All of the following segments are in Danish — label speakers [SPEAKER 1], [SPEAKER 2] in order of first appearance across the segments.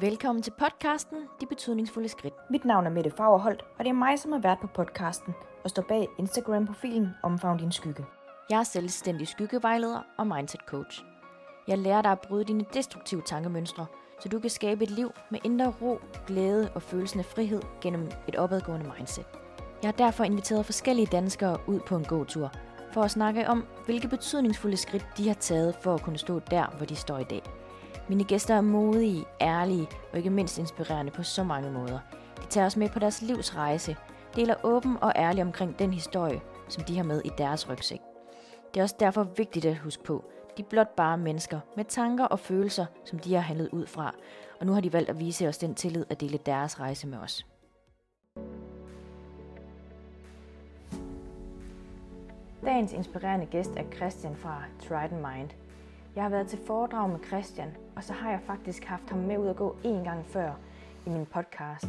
[SPEAKER 1] Velkommen til podcasten De Betydningsfulde Skridt.
[SPEAKER 2] Mit navn er Mette Fagerholt, og det er mig, som har været på podcasten og står bag Instagram-profilen Omfavn din skygge.
[SPEAKER 1] Jeg er selvstændig skyggevejleder og mindset coach. Jeg lærer dig at bryde dine destruktive tankemønstre, så du kan skabe et liv med indre ro, glæde og følelsen af frihed gennem et opadgående mindset. Jeg har derfor inviteret forskellige danskere ud på en gåtur for at snakke om, hvilke betydningsfulde skridt de har taget for at kunne stå der, hvor de står i dag. Mine gæster er modige, ærlige og ikke mindst inspirerende på så mange måder. De tager os med på deres livs rejse, deler åben og ærlig omkring den historie, som de har med i deres rygsæk. Det er også derfor vigtigt at huske på, de er blot bare mennesker med tanker og følelser, som de har handlet ud fra, og nu har de valgt at vise os den tillid at dele deres rejse med os. Dagens inspirerende gæst er Christian fra Trident Mind. Jeg har været til foredrag med Christian, og så har jeg faktisk haft ham med ud at gå en gang før i min podcast.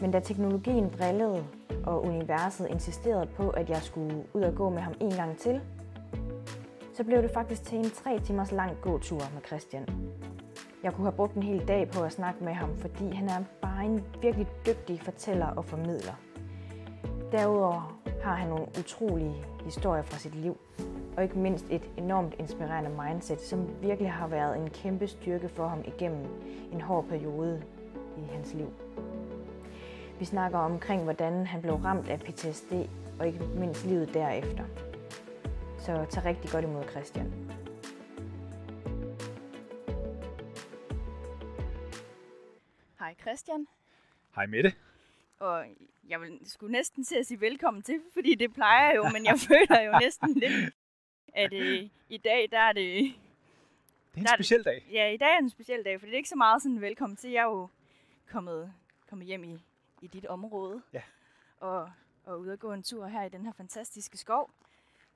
[SPEAKER 1] Men da teknologien drillede, og universet insisterede på, at jeg skulle ud og gå med ham en gang til, så blev det faktisk til en tre timers lang gåtur med Christian. Jeg kunne have brugt en hel dag på at snakke med ham, fordi han er bare en virkelig dygtig fortæller og formidler. Derudover har han nogle utrolige historier fra sit liv, og ikke mindst et enormt inspirerende mindset, som virkelig har været en kæmpe styrke for ham igennem en hård periode i hans liv. Vi snakker omkring, hvordan han blev ramt af PTSD, og ikke mindst livet derefter. Så tag rigtig godt imod Christian. Hej Christian.
[SPEAKER 3] Hej Mette.
[SPEAKER 1] Og jeg vil skulle næsten til at sige velkommen til, fordi det plejer jeg jo, men jeg føler jo næsten lidt, at øh, i dag, der er det...
[SPEAKER 3] Det er en speciel dag.
[SPEAKER 1] Ja, i dag er en speciel dag, for det er ikke så meget sådan velkommen til. Jeg er jo kommet, kommet hjem i, i dit område.
[SPEAKER 3] Ja.
[SPEAKER 1] Og, og ude at gå en tur her i den her fantastiske skov.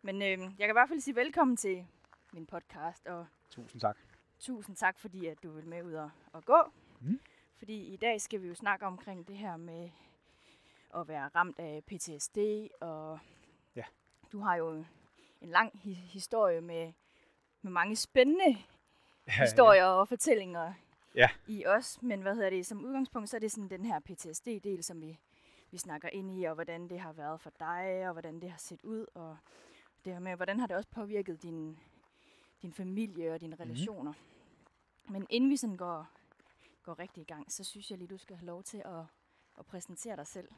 [SPEAKER 1] Men øh, jeg kan i hvert fald sige velkommen til min podcast, og
[SPEAKER 3] Tusind tak.
[SPEAKER 1] tusind tak, fordi at du vil med ud og, og gå.
[SPEAKER 3] Mm.
[SPEAKER 1] Fordi i dag skal vi jo snakke omkring det her med at være ramt af PTSD, og
[SPEAKER 3] Ja.
[SPEAKER 1] du har jo en lang hi- historie med, med mange spændende
[SPEAKER 3] Ja,
[SPEAKER 1] historier og fortællinger
[SPEAKER 3] Ja.
[SPEAKER 1] i os. Men hvad hedder det, som udgangspunkt, så er det sådan den her PTSD-del, som vi, vi snakker ind i, og hvordan det har været for dig, og hvordan det har set ud, og det her med, hvordan har det også påvirket din, din familie og dine relationer. Mm. Men inden vi sådan går, går rigtig i gang, så synes jeg lige, du skal have lov til at, at præsentere dig selv.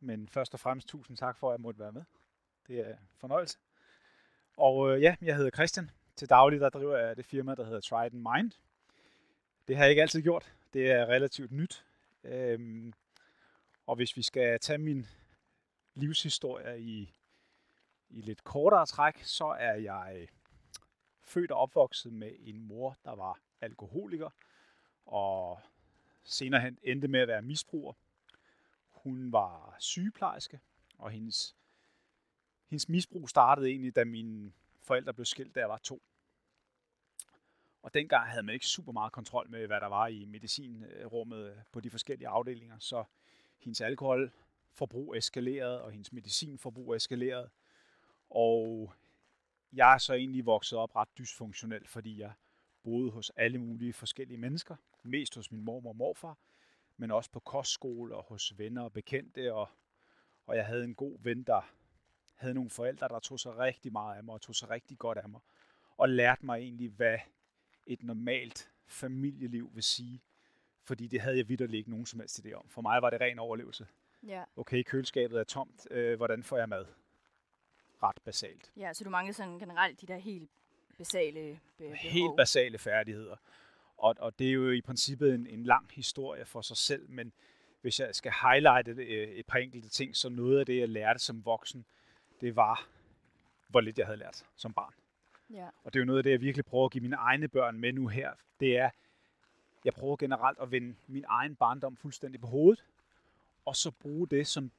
[SPEAKER 3] Men først og fremmest tusind tak for, at jeg måtte være med. Det er en fornøjelse. Og øh, ja, jeg hedder Christian. Til daglig der driver jeg det firma, der hedder Trident Mind. Det har jeg ikke altid gjort. Det er relativt nyt. Øhm, og hvis vi skal tage min livshistorie i, i lidt kortere træk, så er jeg født og opvokset med en mor, der var alkoholiker, og senere hen endte med at være misbruger. Hun var sygeplejerske, og hendes, hendes misbrug startede egentlig, da mine forældre blev skilt, da jeg var to. Og dengang havde man ikke super meget kontrol med, hvad der var i medicinrummet øh, på de forskellige afdelinger, så hendes alkoholforbrug eskalerede, og hendes medicinforbrug eskalerede. Og jeg er så egentlig vokset op ret dysfunktionelt, fordi jeg boede hos alle mulige forskellige mennesker. Mest hos min mormor og morfar, men også på kostskole og hos venner og bekendte. Og, og jeg havde en god ven, der havde nogle forældre, der tog sig rigtig meget af mig og tog sig rigtig godt af mig. Og lærte mig egentlig, hvad et normalt familieliv vil sige. Fordi det havde jeg vidt ikke nogen som helst idé om. For mig var det ren overlevelse.
[SPEAKER 1] Ja.
[SPEAKER 3] Okay, køleskabet er tomt. Øh, hvordan får jeg mad? Ret basalt.
[SPEAKER 1] ja, så du mangler sådan generelt de der helt basale be- behov.
[SPEAKER 3] helt basale færdigheder. Og, og det er jo i princippet en, en lang historie for sig selv, men hvis jeg skal highlighte det, øh, et par enkelte ting, så noget af det, jeg lærte som voksen, det var, hvor lidt jeg havde lært som barn.
[SPEAKER 1] Ja.
[SPEAKER 3] Og det er jo noget af det, jeg virkelig prøver at give mine egne børn med nu her. Det er, jeg prøver generelt at vende min egen barndom fuldstændig på hovedet, og så bruge det som,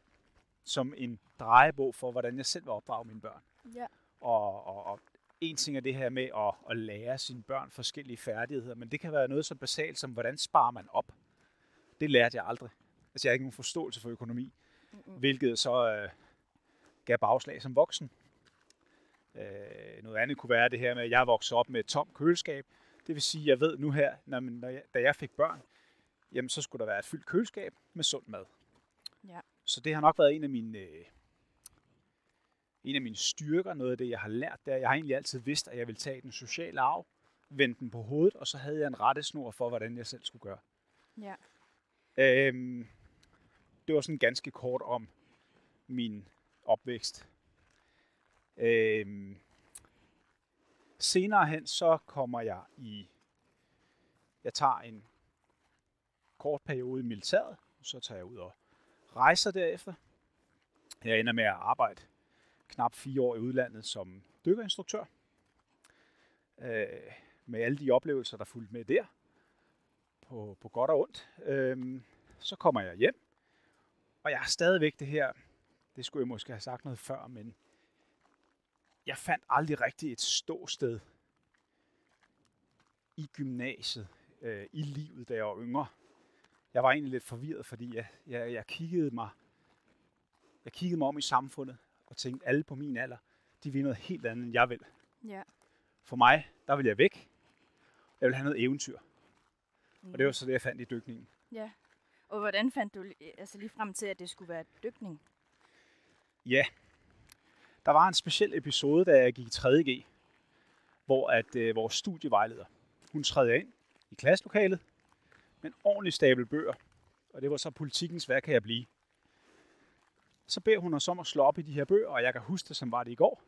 [SPEAKER 3] som en drejebog for, hvordan jeg selv vil opdrage mine børn.
[SPEAKER 1] ja.
[SPEAKER 3] Og, og, og en ting er det her med at, at lære sine børn forskellige færdigheder, men det kan være noget så basalt som, hvordan sparer man op. Det lærte jeg aldrig. Altså jeg har ikke nogen forståelse for økonomi,
[SPEAKER 1] Mm-mm.
[SPEAKER 3] hvilket så øh, gav bagslag som voksen. Øh, noget andet kunne være det her med, at jeg voksede op med et tomt køleskab. Det vil sige, at jeg ved nu her, når, når jeg, da jeg fik børn, jamen så skulle der være et fyldt køleskab med sund mad.
[SPEAKER 1] Ja.
[SPEAKER 3] Så det har nok været en af mine, øh, en af mine styrker, noget af det, jeg har lært, er, at jeg har egentlig altid vidst, at jeg ville tage den sociale arv, vende den på hovedet, og så havde jeg en rettesnor for, hvordan jeg selv skulle gøre.
[SPEAKER 1] Ja.
[SPEAKER 3] Øhm, det var sådan ganske kort om min opvækst. Øhm, senere hen, så kommer jeg i... Jeg tager en kort periode i militæret, så tager jeg ud og rejser derefter. Jeg ender med at arbejde knap fire år i udlandet som dykkerinstruktør. Øh, med alle de oplevelser, der fulgte med der, på, på godt og ondt. Øh, så kommer jeg hjem, og jeg har stadigvæk det her, det skulle jeg måske have sagt noget før, men jeg fandt aldrig rigtig et ståsted i gymnasiet, øh, i livet, da jeg var yngre. Jeg var egentlig lidt forvirret, fordi jeg, jeg, jeg kiggede mig jeg kiggede mig om i samfundet og tænkte, alle på min alder, de vil noget helt andet, end jeg vil.
[SPEAKER 1] Ja.
[SPEAKER 3] For mig, der vil jeg væk. Jeg vil have noget eventyr.
[SPEAKER 1] Mm.
[SPEAKER 3] Og det var så det, jeg fandt i dykningen.
[SPEAKER 1] Ja. Og hvordan fandt du altså lige frem til, at det skulle være dykning?
[SPEAKER 3] Ja, der var en speciel episode, da jeg gik i 3.G, hvor at øh, vores studievejleder, hun trædte ind i klasselokalet med en ordentlig stabel bøger. Og det var så politikens, hvad kan jeg blive? Så beder hun os om at slå op i de her bøger, og jeg kan huske det, som var det i går.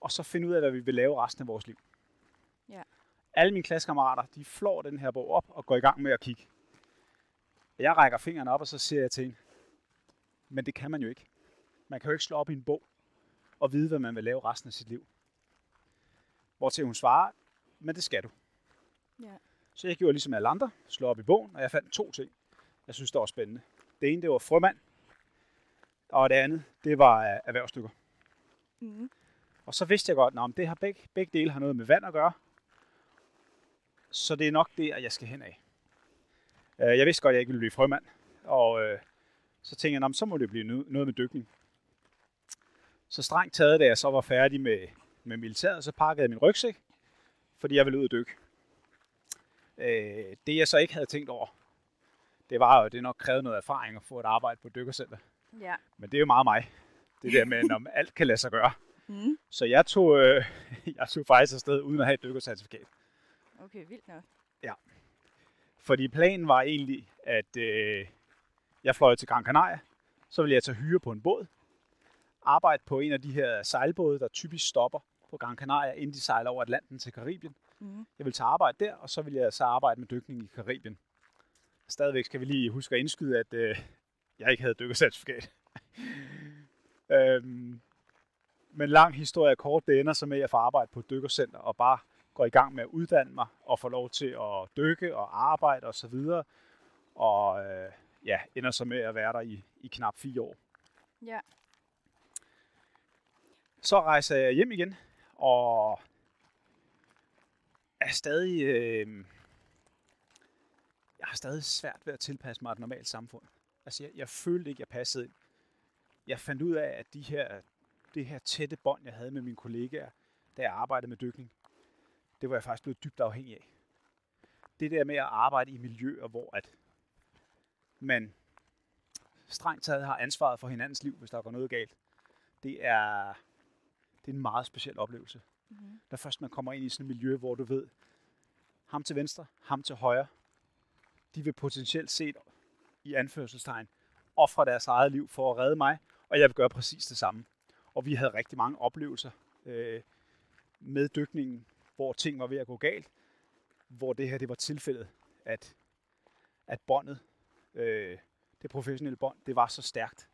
[SPEAKER 3] Og så finde ud af, hvad vi vil lave resten af vores liv.
[SPEAKER 1] Ja.
[SPEAKER 3] Alle mine klassekammerater, de flår den her bog op og går i gang med at kigge. Jeg rækker fingrene op, og så siger jeg til hende, men det kan man jo ikke. Man kan jo ikke slå op i en bog og vide, hvad man vil lave resten af sit liv. Hvortil hun svarer, men det skal du.
[SPEAKER 1] Ja.
[SPEAKER 3] Så jeg gjorde ligesom alle andre, slog op i bogen, og jeg fandt to ting, jeg synes, der var spændende. Det ene, det var frømand, og det andet, det var øh, erhvervsstykker.
[SPEAKER 1] Mm.
[SPEAKER 3] Og så vidste jeg godt, at det har begge, begge dele har noget med vand at gøre. Så det er nok det, jeg skal hen af. Øh, Jeg vidste godt, at jeg ikke ville blive frømand. Og øh, så tænkte jeg, "Nå, men så må det blive no- noget med dykning. Så strengt taget, da jeg så var færdig med, med militæret, så pakkede jeg min rygsæk, fordi jeg ville ud og dykke. Øh, det jeg så ikke havde tænkt over, det var jo, det nok krævede noget erfaring at få et arbejde på et dykkercenter.
[SPEAKER 1] Ja.
[SPEAKER 3] Men det er jo meget mig. Det der med, om alt kan lade sig gøre.
[SPEAKER 1] Mm.
[SPEAKER 3] Så jeg tog, øh, jeg tog faktisk afsted uden at have et dykkercertifikat.
[SPEAKER 1] Okay, vildt nok.
[SPEAKER 3] Fordi planen var egentlig, at øh, jeg fløj til Gran Canaria. Så ville jeg tage hyre på en båd. Arbejde på en af de her sejlbåde, der typisk stopper på Gran Canaria, inden de sejler over Atlanten til Karibien.
[SPEAKER 1] Mm.
[SPEAKER 3] Jeg ville tage arbejde der, og så ville jeg så arbejde med dykning i Karibien. Stadigvæk skal vi lige huske at indskyde, at øh, jeg ikke havde dykkercertifikat. øhm, men lang historie kort, det ender så med, at jeg får arbejde på et dykkercenter og bare går i gang med at uddanne mig og får lov til at dykke og arbejde osv. Og, så videre. og øh, ja, ender så med at være der i, i knap fire år.
[SPEAKER 1] Ja.
[SPEAKER 3] Så rejser jeg hjem igen, og er stadig... Øh, jeg har stadig svært ved at tilpasse mig et normalt samfund. Altså, jeg, jeg følte ikke, jeg passede ind. Jeg fandt ud af, at de her, det her tætte bånd, jeg havde med mine kollegaer, da jeg arbejdede med dykning, det var jeg faktisk blevet dybt afhængig af. Det der med at arbejde i miljøer, hvor at man strengt taget har ansvaret for hinandens liv, hvis der går noget galt, det er, det er en meget speciel oplevelse.
[SPEAKER 1] Mm.
[SPEAKER 3] Da først man kommer ind i sådan et miljø, hvor du ved, ham til venstre, ham til højre, de vil potentielt set i anførselstegn ofre deres eget liv for at redde mig, og jeg vil gøre præcis det samme. Og vi havde rigtig mange oplevelser øh, med dykningen, hvor ting var ved at gå galt, hvor det her det var tilfældet, at, at båndet, øh, det professionelle bånd, det var så stærkt.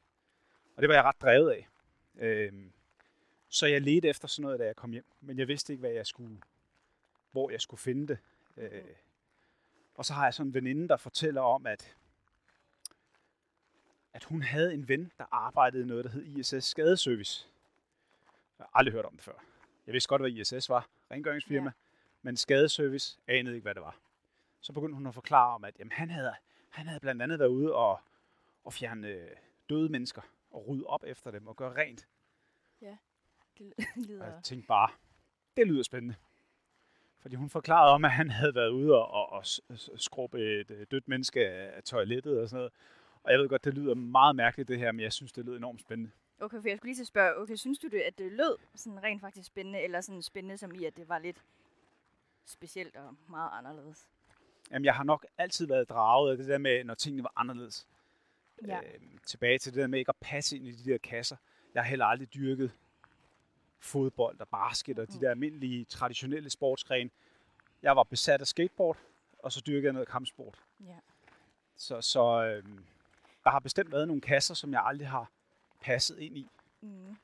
[SPEAKER 3] Og det var jeg ret drevet af. Øh, så jeg ledte efter sådan noget, da jeg kom hjem, men jeg vidste ikke, hvad jeg skulle, hvor jeg skulle finde det. Øh, og så har jeg sådan en veninde, der fortæller om, at, at hun havde en ven, der arbejdede i noget, der hed ISS Skadeservice. Jeg har aldrig hørt om det før. Jeg vidste godt, hvad ISS var, rengøringsfirma, ja. men skadeservice anede ikke, hvad det var. Så begyndte hun at forklare om, at jamen, han, havde, han havde blandt andet været ude og, og fjerne øh, døde mennesker og rydde op efter dem og gøre rent.
[SPEAKER 1] Det
[SPEAKER 3] Og
[SPEAKER 1] lyder...
[SPEAKER 3] jeg tænkte bare, det lyder spændende. Fordi hun forklarede om, at han havde været ude og, og, og skrubbe et øh, dødt menneske af toilettet og sådan noget. Og jeg ved godt, det lyder meget mærkeligt det her, men jeg synes, det lyder enormt spændende.
[SPEAKER 1] Okay, for jeg skulle lige at spørge, okay, synes du det, at det lød sådan rent faktisk spændende, eller sådan spændende som i, at det var lidt specielt og meget anderledes?
[SPEAKER 3] Jamen, jeg har nok altid været draget af det der med, når tingene var anderledes.
[SPEAKER 1] Ja.
[SPEAKER 3] Øh, tilbage til det der med ikke at passe ind i de der kasser. Jeg har heller aldrig dyrket fodbold og basket og de der almindelige traditionelle sportsgrene. Jeg var besat af skateboard, og så dyrkede jeg noget kampsport.
[SPEAKER 1] Ja.
[SPEAKER 3] Så, så øh, der har bestemt været nogle kasser, som jeg aldrig har passet ind i.
[SPEAKER 1] Mm.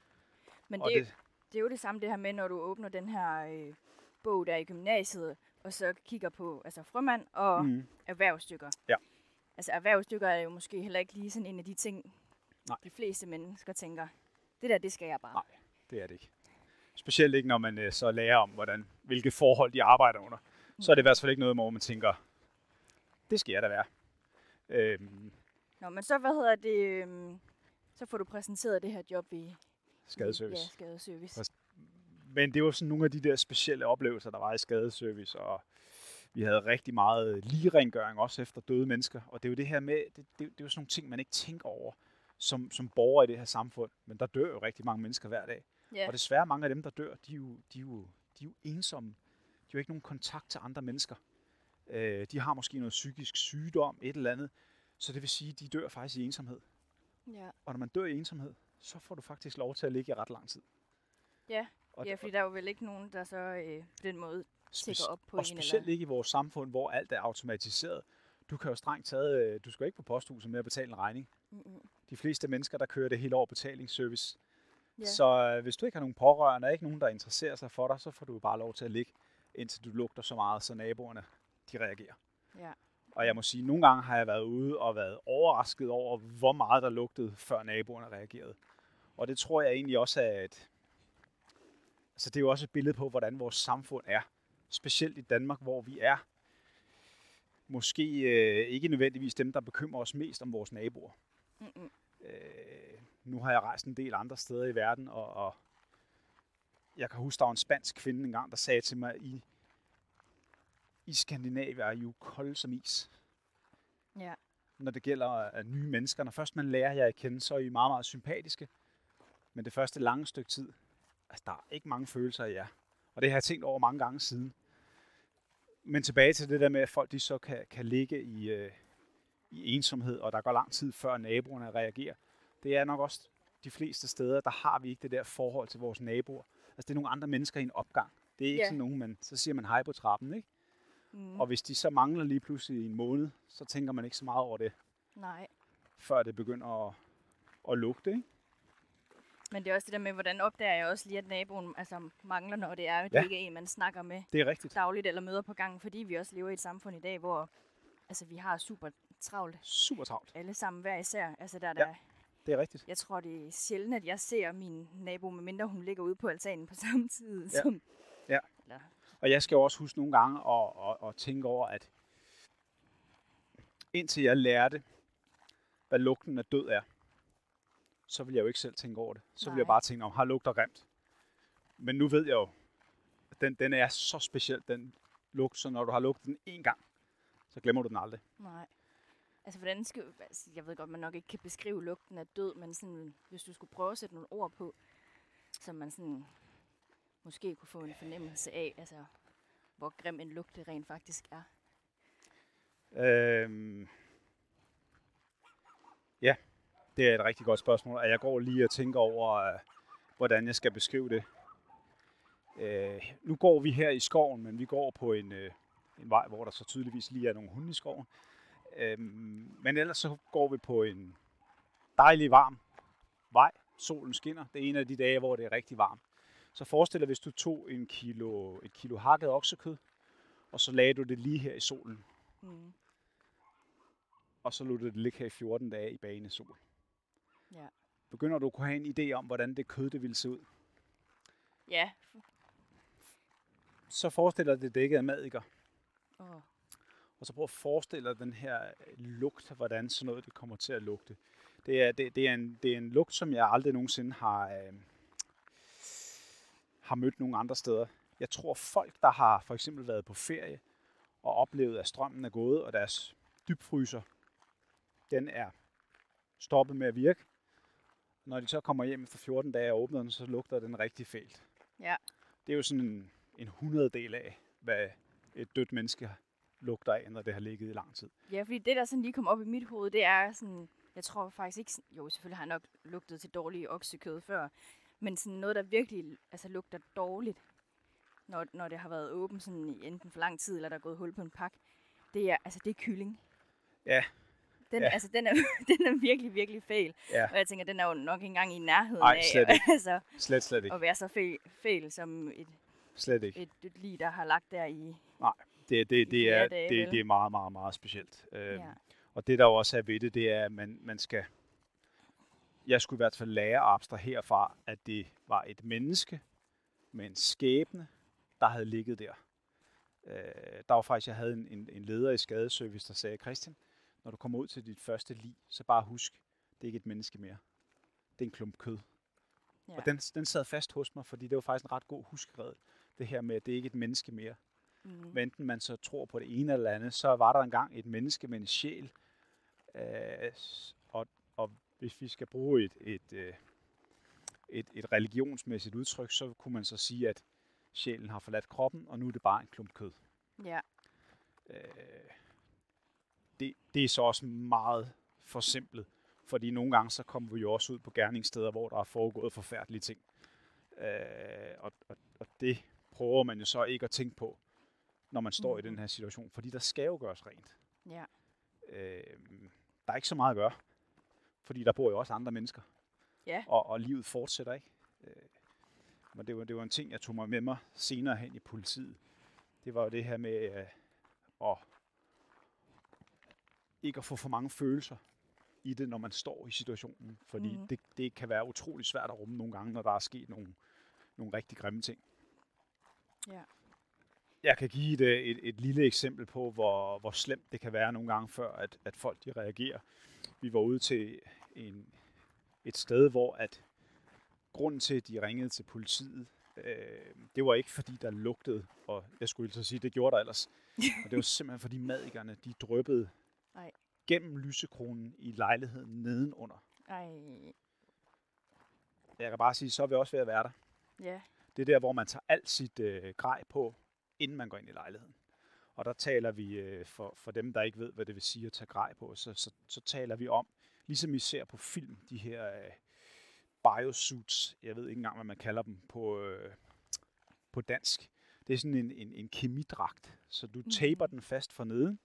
[SPEAKER 1] Men
[SPEAKER 3] Og
[SPEAKER 1] det,
[SPEAKER 3] det-
[SPEAKER 1] det er jo det samme det her med, når du åbner den her øh, bog der i gymnasiet, og så kigger på altså frømand og mm.
[SPEAKER 3] Mm.
[SPEAKER 1] erhvervsstykker.
[SPEAKER 3] Ja.
[SPEAKER 1] Altså erhvervsstykker er jo måske heller ikke lige sådan en af de ting,
[SPEAKER 3] Nej.
[SPEAKER 1] de fleste mennesker tænker, det der, det skal jeg bare.
[SPEAKER 3] Nej. Det er det ikke. Specielt ikke, når man øh, så lærer om, hvordan, hvilke forhold de arbejder under. Så er det i hvert fald ikke noget, hvor man tænker, det skal jeg da være. Øhm,
[SPEAKER 1] Nå, men så, hvad hedder det, øhm, så får du præsenteret det her job i
[SPEAKER 3] skadeservice.
[SPEAKER 1] Ja, skadeservice.
[SPEAKER 3] Men det var sådan nogle af de der specielle oplevelser, der var i skadeservice, og vi havde rigtig meget ligerengøring også efter døde mennesker. Og det er jo det her med, det, det, det er jo sådan nogle ting, man ikke tænker over som, som borger i det her samfund. Men der dør jo rigtig mange mennesker hver dag.
[SPEAKER 1] Ja.
[SPEAKER 3] Og desværre mange af dem, der dør, de er jo, de er jo, de er jo ensomme. De har jo ikke nogen kontakt til andre mennesker. Øh, de har måske noget psykisk sygdom, et eller andet. Så det vil sige, at de dør faktisk i ensomhed.
[SPEAKER 1] ja.
[SPEAKER 3] Og når man dør i ensomhed, så får du faktisk lov til at ligge i ret lang tid.
[SPEAKER 1] Ja.
[SPEAKER 3] Og,
[SPEAKER 1] ja, fordi der er jo vel ikke nogen, der så øh, på den måde
[SPEAKER 3] Speci-
[SPEAKER 1] op på
[SPEAKER 3] og
[SPEAKER 1] en.
[SPEAKER 3] specielt
[SPEAKER 1] Eller...
[SPEAKER 3] ikke i vores samfund, hvor alt er automatiseret. Du kan jo strengt taget, øh, du skal ikke på posthuset med at betale en regning.
[SPEAKER 1] Mm-mm.
[SPEAKER 3] De fleste mennesker, der kører det hele over betalingsservice.
[SPEAKER 1] Ja.
[SPEAKER 3] Så øh, hvis du ikke har nogen pårørende, og ikke nogen, der interesserer sig for dig, så får du bare lov til at ligge, indtil du lugter så meget, så naboerne de reagerer.
[SPEAKER 1] Ja.
[SPEAKER 3] Og jeg må sige, at nogle gange har jeg været ude og været overrasket over, hvor meget der lugtede, før naboerne reagerede. Og det tror jeg egentlig også er et... Altså det er jo også et billede på, hvordan vores samfund er. Specielt i Danmark, hvor vi er måske øh, ikke nødvendigvis dem, der bekymrer os mest om vores naboer.
[SPEAKER 1] Mm-mm.
[SPEAKER 3] Øh, nu har jeg rejst en del andre steder i verden, og, og jeg kan huske, der var en spansk kvinde engang, der sagde til mig, i, i Skandinavien er I jo kolde som is
[SPEAKER 1] Ja.
[SPEAKER 3] når det gælder øh, nye mennesker. Når først man lærer jer at kende, så er I meget, meget sympatiske. Men det første lange stykke tid, altså der er ikke mange følelser i jer. Og det har jeg tænkt over mange gange siden. Men tilbage til det der med, at folk de så kan, kan ligge i, øh, i ensomhed, og der går lang tid før naboerne reagerer. Det er nok også de fleste steder, der har vi ikke det der forhold til vores naboer. Altså det er nogle andre mennesker i en opgang. Det er ikke yeah. sådan nogen, man, så siger man hej på trappen, ikke?
[SPEAKER 1] Mm.
[SPEAKER 3] Og hvis de så mangler lige pludselig en måned, så tænker man ikke så meget over det
[SPEAKER 1] Nej.
[SPEAKER 3] før det begynder at, at lugte. Ikke?
[SPEAKER 1] Men det er også det der med, hvordan opdager jeg også lige, at naboen altså, mangler, når det er, at
[SPEAKER 3] Ja.
[SPEAKER 1] det ikke er en, man snakker med
[SPEAKER 3] Det er rigtigt.
[SPEAKER 1] dagligt eller møder på gangen, fordi vi også lever i et samfund i dag, hvor altså, vi har super travlt
[SPEAKER 3] Super travlt.
[SPEAKER 1] alle sammen hver især. Altså, der, er
[SPEAKER 3] Ja.
[SPEAKER 1] der,
[SPEAKER 3] Det er rigtigt.
[SPEAKER 1] Jeg tror, det er sjældent, at jeg ser min nabo, medmindre hun ligger ude på altanen på samme tid.
[SPEAKER 3] Ja.
[SPEAKER 1] Som,
[SPEAKER 3] Ja.
[SPEAKER 1] Eller,
[SPEAKER 3] Og jeg skal jo også huske nogle gange at, at, at tænke over, at indtil jeg lærte, hvad lugten af død er, så vil jeg jo ikke selv tænke over det. Så vil jeg
[SPEAKER 1] Nej.
[SPEAKER 3] bare tænke, om har lugter grimt. Men nu ved jeg jo, at den, den er så speciel, den lugt, så når du har lugtet den en gang, så glemmer du den aldrig.
[SPEAKER 1] nej. Altså, hvordan skal, altså, jeg ved godt, man nok ikke kan beskrive lugten af død, men sådan, hvis du skulle prøve at sætte nogle ord på, som man sådan, måske kunne få en fornemmelse af, altså, hvor grim en lugt det rent faktisk er.
[SPEAKER 3] Øhm, ja, det er et rigtig godt spørgsmål, og jeg går lige og tænker over, øh, hvordan jeg skal beskrive det. Øh, nu går vi her i skoven, men vi går på en, øh, en vej, hvor der så tydeligvis lige er nogle hunde i skoven. Øhm, men ellers så går vi på en dejlig varm vej. Solen skinner. Det er en af de dage, hvor det er rigtig varmt. Så forestil dig, hvis du tog en kilo, et kilo hakket oksekød, og så lagde du det lige her i solen
[SPEAKER 1] Mm.
[SPEAKER 3] og så lod du det ligge her i 14 dage i bagende sol.
[SPEAKER 1] Ja.
[SPEAKER 3] Begynder du at kunne have en idé om, hvordan det kød det ville se ud.
[SPEAKER 1] Ja.
[SPEAKER 3] Så forestil dig, at det dækket af madikker.
[SPEAKER 1] Oh.
[SPEAKER 3] Og så prøv at forestille dig den her øh, lugt, hvordan sådan noget det kommer til at lugte. Det er, det, det er, en, det er en lugt, som jeg aldrig nogensinde har, øh, har mødt nogen andre steder. jeg tror folk, der har for eksempel været på ferie og oplevet, at strømmen er gået, og deres dybfryser, den er stoppet med at virke. Når de så kommer hjem efter 14 dage og åbner den, så lugter den rigtig fælt.
[SPEAKER 1] Ja.
[SPEAKER 3] Det er jo sådan en, en hundreddel af, hvad et dødt menneske lugter af, når det har ligget i lang tid.
[SPEAKER 1] Ja, fordi det, der sådan lige kom op i mit hoved, det er sådan, jeg tror faktisk ikke, jo selvfølgelig har jeg nok lugtet til dårlig oksekød før, men sådan noget, der virkelig altså, lugter dårligt, når, når det har været åbent sådan i enten for lang tid, eller der er gået hul på en pakke, det er, altså, det er kylling.
[SPEAKER 3] Ja.
[SPEAKER 1] Den,
[SPEAKER 3] Ja.
[SPEAKER 1] Altså, den er, den er virkelig, virkelig fæl.
[SPEAKER 3] Ja,
[SPEAKER 1] Og jeg tænker, den er jo nok ikke engang i nærheden
[SPEAKER 3] Ej,
[SPEAKER 1] af
[SPEAKER 3] slet ikke.
[SPEAKER 1] altså,
[SPEAKER 3] slet, slet ikke.
[SPEAKER 1] at være så fæl, fæl som et,
[SPEAKER 3] Slet ikke.
[SPEAKER 1] et, et lig, der har lagt der i...
[SPEAKER 3] Det, det, det, er,
[SPEAKER 1] dage,
[SPEAKER 3] det, det er meget, meget, meget specielt. Øhm,
[SPEAKER 1] Ja.
[SPEAKER 3] Og det, der også er ved det, det er, at man, man skal... Jeg skulle i hvert fald lære at abstrahere fra, at det var et menneske med en skæbne, der havde ligget der. Øh, der var faktisk, jeg havde en, en, en leder i skadeservice, der sagde, Christian, når du kommer ud til dit første lig, så bare husk, det er ikke et menneske mere. Det er en klump kød.
[SPEAKER 1] Ja.
[SPEAKER 3] Og den, den sad fast hos mig, fordi det var faktisk en ret god huskred. Det her med, at det ikke er et menneske mere.
[SPEAKER 1] Mm.
[SPEAKER 3] Hvad enten man så tror på det ene eller andet, så var der engang et menneske med en sjæl. Øh, og, og hvis vi skal bruge et, et, øh, et, et religionsmæssigt udtryk, så kunne man så sige, at sjælen har forladt kroppen, og nu er det bare en klump kød.
[SPEAKER 1] Ja.
[SPEAKER 3] Øh, det, det er så også meget forsimplet, fordi nogle gange så kommer vi jo også ud på gerningssteder, hvor der er foregået forfærdelige ting. Øh, og, og, og det prøver man jo så ikke at tænke på, når man står mm. i den her situation, fordi der skal jo gøres rent.
[SPEAKER 1] Ja.
[SPEAKER 3] Øh, der er ikke så meget at gøre, fordi der bor jo også andre mennesker,
[SPEAKER 1] Ja.
[SPEAKER 3] og, og livet fortsætter ikke. Øh, men det var, det var en ting, jeg tog mig med mig senere hen i politiet. Det var jo det her med øh, at ikke at få for mange følelser i det, når man står i situationen. Fordi mm. det, det kan være utrolig svært at rumme nogle gange, når der er sket nogle, nogle rigtig grimme ting.
[SPEAKER 1] Ja.
[SPEAKER 3] Jeg kan give et, øh, et, et lille eksempel på, hvor, hvor slemt det kan være nogle gange før, at, at folk de reagerer. Vi var ude til en, et sted, hvor at grunden til, at de ringede til politiet, øh, det var ikke fordi, der lugtede, og jeg skulle så sige, det gjorde der ellers. og det var simpelthen fordi madikerne, de drøbbede
[SPEAKER 1] Ej.
[SPEAKER 3] gennem lysekronen i lejligheden nedenunder.
[SPEAKER 1] Ej.
[SPEAKER 3] Jeg kan bare sige, så er vi også ved at være der.
[SPEAKER 1] Ja.
[SPEAKER 3] Det er der, hvor man tager alt sit øh, grej på, inden man går ind i lejligheden. Og der taler vi, øh, for, for dem, der ikke ved, hvad det vil sige at tage grej på, så, så, så taler vi om, ligesom I ser på film, de her øh, biosuits, jeg ved ikke engang, hvad man kalder dem på, øh, på dansk. Det er sådan en, en, en kemidragt, så du taper den fast for neden,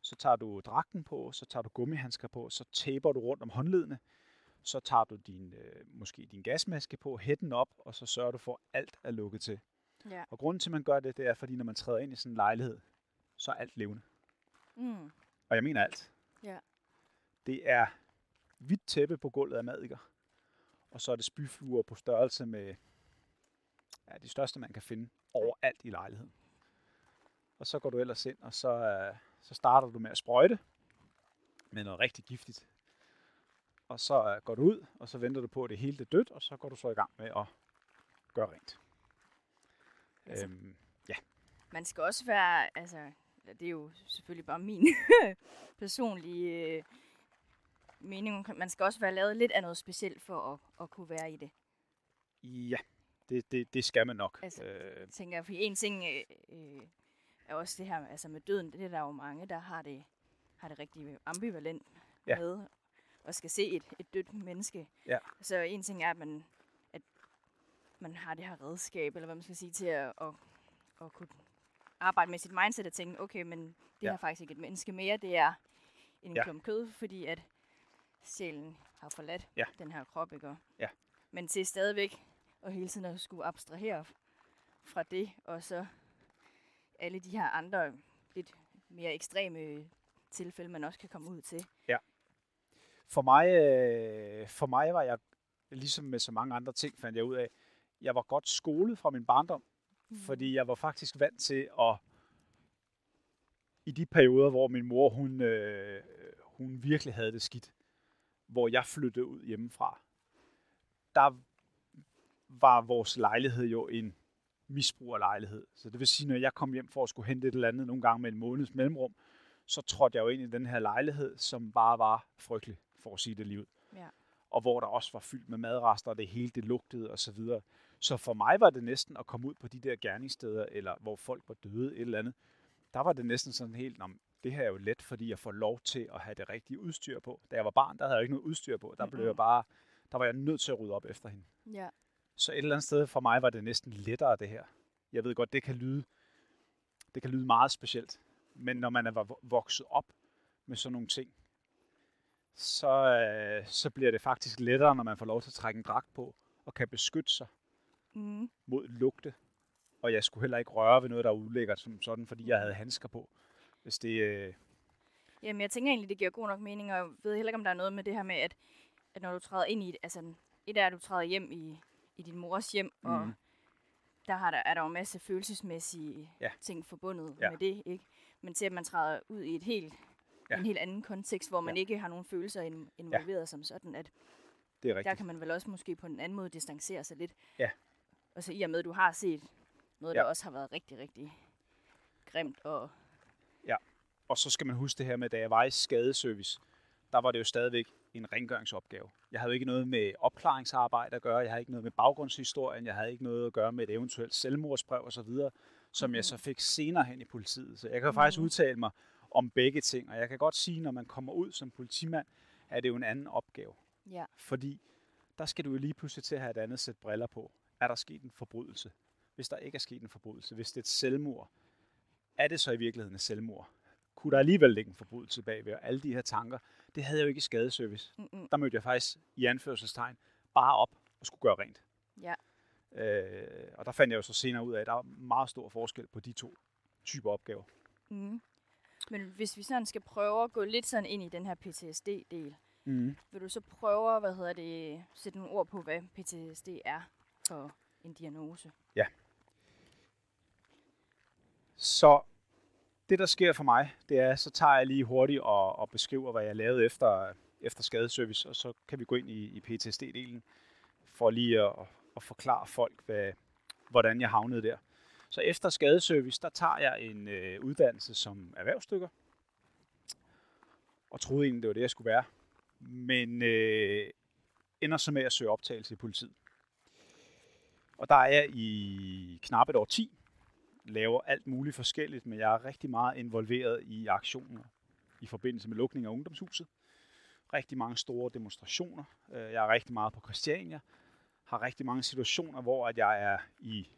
[SPEAKER 3] så tager du dragten på, så tager du gummihandsker på, så taper du rundt om håndledene, så tager du din, øh, måske din gasmaske på, hætten op, og så sørger du for, at alt er lukket til.
[SPEAKER 1] Ja.
[SPEAKER 3] Og grunden til, at man gør det, det er, fordi når man træder ind i sådan en lejlighed, så er alt levende.
[SPEAKER 1] Mm.
[SPEAKER 3] Og jeg mener alt.
[SPEAKER 1] Ja.
[SPEAKER 3] Det er hvidt tæppe på gulvet af madikker. Og så er det spyfluer på størrelse med ja, de største, man kan finde overalt i lejligheden. Og så går du ellers ind, og så, øh, så starter du med at sprøjte med noget rigtig giftigt. Og så øh, går du ud, og så venter du på, at det hele er dødt, og så går du så i gang med at gøre rent.
[SPEAKER 1] Altså,
[SPEAKER 3] Øhm,
[SPEAKER 1] Man skal også være, altså, det er jo selvfølgelig bare min personlige øh, mening. Man skal også være lavet lidt af noget specielt for at, at kunne være i det.
[SPEAKER 3] ja, det, det, det skal man nok.
[SPEAKER 1] Altså,
[SPEAKER 3] øh,
[SPEAKER 1] Jeg tænker, for en ting øh, øh, er også det her altså med døden. Det er der jo mange, der har det, har det rigtig ambivalent
[SPEAKER 3] Ja.
[SPEAKER 1] ja. med og skal se et, et dødt menneske.
[SPEAKER 3] Ja.
[SPEAKER 1] Så en ting er, at man, man har det her redskab, eller hvad man skal sige, til at, at, at kunne arbejde med sit mindset og tænke, okay, men det
[SPEAKER 3] Ja.
[SPEAKER 1] ja. er faktisk ikke et menneske mere, det er en
[SPEAKER 3] Ja.
[SPEAKER 1] ja. klump kød, fordi at sjælen har forladt
[SPEAKER 3] Ja.
[SPEAKER 1] den her krop, ikke?
[SPEAKER 3] Ja.
[SPEAKER 1] Men til stadigvæk og hele tiden at skulle abstrahere fra det, og så alle de her andre lidt mere ekstreme tilfælde, man også kan komme ud til.
[SPEAKER 3] For mig, øh, for mig var jeg, ligesom med så mange andre ting, fandt jeg ud af, jeg var godt skolet fra min barndom, mm. fordi jeg var faktisk vant til at, i de perioder, hvor min mor, hun, øh, hun virkelig havde det skidt, hvor jeg flyttede ud hjemmefra, der var vores lejlighed jo en misbrug af lejlighed. Så det vil sige, når jeg kom hjem for at skulle hente et eller andet nogle gange med en måneds mellemrum, så trådte jeg jo ind i den her lejlighed, som bare var frygtelig, for at sige det lige ud.
[SPEAKER 1] Ja.
[SPEAKER 3] Og hvor der også var fyldt med madrester, og det hele det lugtede og så for mig var det næsten at komme ud på de der gerningssteder, eller hvor folk var døde, et eller andet. Der var det næsten sådan helt, om det her er jo let, fordi jeg får lov til at have det rigtige udstyr på. Da jeg var barn, der havde jeg ikke noget udstyr på. Der blev jeg bare, der var jeg nødt til at rydde op efter hende.
[SPEAKER 1] Ja.
[SPEAKER 3] Så et eller andet sted for mig var det næsten lettere det her. Jeg ved godt, det kan lyde, det kan lyde meget specielt. Men når man er vokset op med sådan nogle ting, så, øh, så bliver det faktisk lettere, når man får lov til at trække en dragt på og kan beskytte sig
[SPEAKER 1] mm.
[SPEAKER 3] mod lugte. Og jeg skulle heller ikke røre ved noget, der er ulækkert som sådan, fordi jeg havde handsker på. Hvis det, øh...
[SPEAKER 1] Jamen, jeg tænker egentlig, det giver god nok mening, og jeg ved heller ikke, om der er noget med det her med, at, at når du træder ind i, altså et er, at du træder hjem i, i din mors hjem, mm. og der, har der er der jo en masse følelsesmæssige
[SPEAKER 3] ja.
[SPEAKER 1] ting forbundet
[SPEAKER 3] ja.
[SPEAKER 1] med det, ikke? Men til at man træder ud i et helt, ja. en helt anden kontekst, hvor man ja. ikke har nogen følelser involveret ja. som sådan, at
[SPEAKER 3] det er rigtigt.
[SPEAKER 1] der kan man vel også måske på en anden måde distancere sig lidt.
[SPEAKER 3] Ja.
[SPEAKER 1] Og så i og med, at du har set noget,
[SPEAKER 3] ja.
[SPEAKER 1] der også har været rigtig, rigtig grimt. Og
[SPEAKER 3] ja, og så skal man huske det her med, da jeg var i skadeservice, der var det jo stadigvæk en rengøringsopgave. Jeg havde jo ikke noget med opklaringsarbejde at gøre, jeg havde ikke noget med baggrundshistorien, jeg havde ikke noget at gøre med et eventuelt selvmordsbrev osv., som mm. jeg så fik senere hen i politiet. Så jeg kan mm. faktisk udtale mig om begge ting, og jeg kan godt sige, når man kommer ud som politimand, er det jo en anden opgave.
[SPEAKER 1] Ja.
[SPEAKER 3] Fordi der skal du jo lige pludselig til at have et andet sæt briller på. Er der sket en forbrydelse? Hvis der ikke er sket en forbrydelse, hvis det er et selvmord, er det så i virkeligheden et selvmord? Kunne der alligevel ligge en forbrydelse bagved? Og alle de her tanker, det havde jeg jo ikke i skadeservice.
[SPEAKER 1] Mm-mm.
[SPEAKER 3] Der mødte jeg faktisk i anførselstegn bare op og skulle gøre rent.
[SPEAKER 1] Ja.
[SPEAKER 3] Øh, og der fandt jeg jo så senere ud af, at der er meget stor forskel på de to typer opgaver.
[SPEAKER 1] Mm. Men hvis vi sådan skal prøve at gå lidt sådan ind i den her PTSD-del,
[SPEAKER 3] mm.
[SPEAKER 1] vil du så prøve hvad hedder det, sætte nogle ord på, hvad PTSD er for en diagnose?
[SPEAKER 3] Ja. Så det, der sker for mig, det er, så tager jeg lige hurtigt og, og beskriver, hvad jeg lavede efter, efter skadeservice, og så kan vi gå ind i, i PTSD-delen, for lige at, at forklare folk, hvad, hvordan jeg havnede der. Så efter skadeservice, der tager jeg en øh, uddannelse som erhvervsstykker, og troede egentlig, det var det, jeg skulle være. Men øh, ender så med at søge optagelse i politiet. Og der er jeg i knap et år 10, laver alt muligt forskelligt, men jeg er rigtig meget involveret i aktioner i forbindelse med lukning af ungdomshuset. Rigtig mange store demonstrationer. Øh, jeg er rigtig meget på Christiania. Har rigtig mange situationer, hvor at jeg er i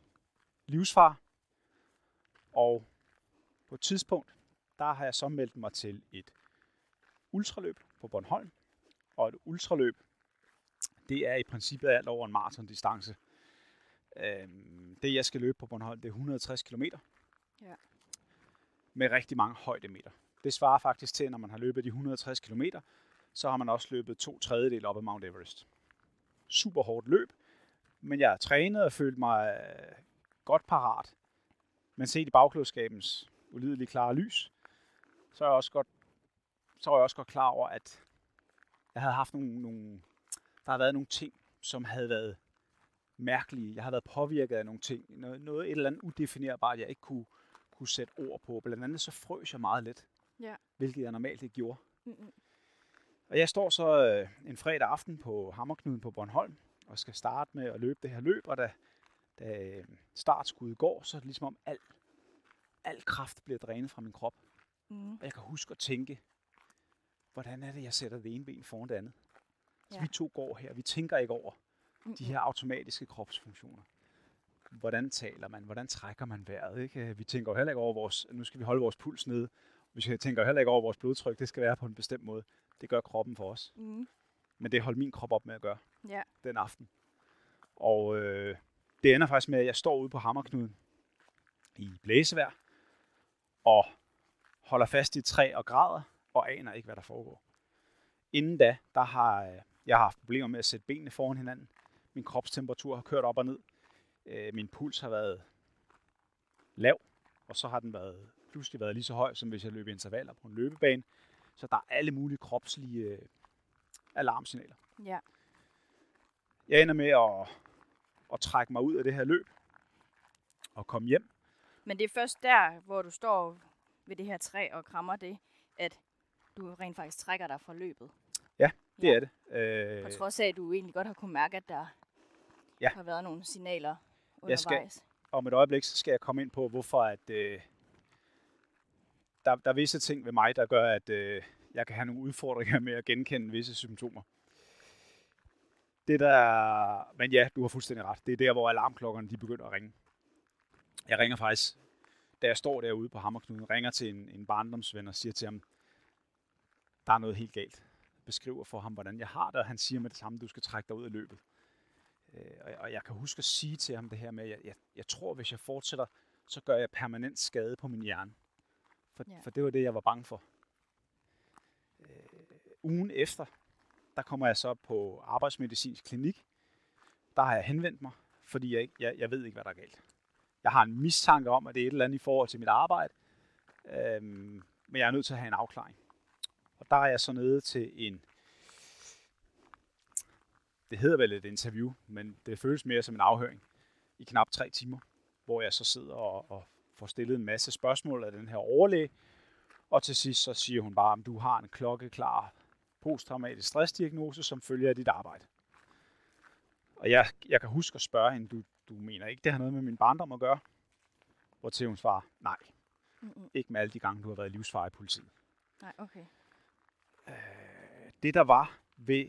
[SPEAKER 3] livsfar. Og på et tidspunkt, der har jeg så meldt mig til et ultraløb på Bornholm. Og et ultraløb, det er i princippet alt over en maratondistance. Øhm, det, jeg skal løbe på Bornholm, det er 160 km.
[SPEAKER 1] Ja.
[SPEAKER 3] Med rigtig mange højdemeter. Det svarer faktisk til, når man har løbet de 160 km, så har man også løbet to tredjedel op ad Mount Everest. Super hårdt løb, men jeg har trænet og følt mig øh, godt parat. Men set i bagklodskabens ulidelige klare lys, så er jeg også godt, så er jeg også godt klar over, at jeg havde haft nogle, nogle, der har været nogle ting, som havde været mærkelige. Jeg har været påvirket af nogle ting. Noget, noget et eller andet udefinerbart, jeg ikke kunne, kunne sætte ord på. Blandt andet så frøs jeg meget let,
[SPEAKER 1] ja.
[SPEAKER 3] hvilket jeg normalt ikke gjorde.
[SPEAKER 1] Mm-hmm.
[SPEAKER 3] Og jeg står så øh, en fredag aften på Hammerknuden på Bornholm, og skal starte med at løbe det her løb, og da, da startskuddet går, så er det ligesom om al, al kraft bliver drænet fra min krop.
[SPEAKER 1] Mm.
[SPEAKER 3] Og jeg kan huske at tænke, hvordan er det, jeg sætter det ene ben foran det andet? Ja. Så vi to går her, vi tænker ikke over, de her automatiske kropsfunktioner. Hvordan taler man? Hvordan trækker man vejret? Ikke? Vi tænker jo heller ikke over vores, nu skal vi holde vores puls nede. Vi tænker heller ikke over vores blodtryk. Det skal være på en bestemt måde. Det gør kroppen for os.
[SPEAKER 1] Mm.
[SPEAKER 3] Men det holdt min krop op med at gøre
[SPEAKER 1] ja.
[SPEAKER 3] den aften. Og øh, det ender faktisk med, at jeg står ude på Hammerknuden i blæsevejr og holder fast i træ og græder og aner ikke, hvad der foregår. Inden da, der har øh, jeg har haft problemer med at sætte benene foran hinanden. Min kropstemperatur har kørt op og ned. Øh, min puls har været lav, og så har den været, pludselig været lige så høj, som hvis jeg løb intervaller på en løbebane. Så der er alle mulige kropslige øh, alarmsignaler.
[SPEAKER 1] Ja.
[SPEAKER 3] Jeg ender med at, at trække mig ud af det her løb. og komme hjem.
[SPEAKER 1] Men det er først der, hvor du står ved det her træ og krammer det, at du rent faktisk trækker dig fra løbet.
[SPEAKER 3] Det
[SPEAKER 1] Ja.
[SPEAKER 3] er det. Øh,
[SPEAKER 1] På trods af, at du egentlig godt har kunne mærke, at der
[SPEAKER 3] Ja.
[SPEAKER 1] har været nogle signaler
[SPEAKER 3] Jeg skal-
[SPEAKER 1] undervejs.
[SPEAKER 3] om et øjeblik, så skal jeg komme ind på, hvorfor at, øh, der, der er visse ting ved mig, der gør, at øh, jeg kan have nogle udfordringer med at genkende visse symptomer. Det der, men ja, du har fuldstændig ret. Det er der, hvor alarmklokkerne de begynder at ringe. Jeg ringer faktisk, da jeg står derude på Hammerknuden, ringer til en, en barndomsven og siger til ham, der er noget helt galt. Beskriver for ham, hvordan jeg har det, og han siger med det samme, du skal trække dig ud af løbet. Øh, og, og jeg kan huske at sige til ham det her med, at jeg, jeg, jeg tror, hvis jeg fortsætter, så gør jeg permanent skade på min hjerne. For,
[SPEAKER 1] Ja.
[SPEAKER 3] for det var det, jeg var bange for. Øh, ugen efter, der kommer jeg så på arbejdsmedicinsk klinik. Der har jeg henvendt mig, fordi jeg, ikke, jeg, jeg ved ikke, hvad der er galt. Jeg har en mistanke om, at det er et eller andet i forhold til mit arbejde, øhm, men jeg er nødt til at have en afklaring. Og der er jeg så nede til en det hedder vel et interview, men det føles mere som en afhøring i knap tre timer, hvor jeg så sidder og, og får stillet en masse spørgsmål af den her overlæge, og til sidst så siger hun bare, om du har en klokkeklar posttraumatisk stressdiagnose, som følger af dit arbejde. Og jeg, jeg kan huske at spørge hende, du, du mener ikke, det har noget med min barndom at gøre? Hvor til hun svarer, nej,
[SPEAKER 1] Mm-mm.
[SPEAKER 3] ikke med alle de gange, du har været i livsfare i politiet.
[SPEAKER 1] Nej, okay.
[SPEAKER 3] det der var ved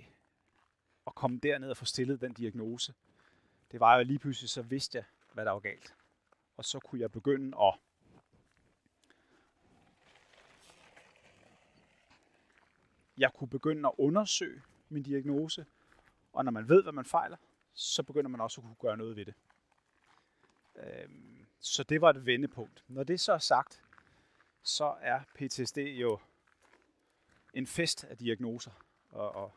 [SPEAKER 3] at komme derned og få stillet den diagnose, det var jo lige pludselig, så vidste jeg, hvad der var galt. Og så kunne jeg begynde at jeg kunne begynde at undersøge min diagnose, og når man ved, hvad man fejler, så begynder man også at kunne gøre noget ved det. Øhm, så det var et vendepunkt. Når det så er sagt, så er PTSD jo en fest af diagnoser. Og, og,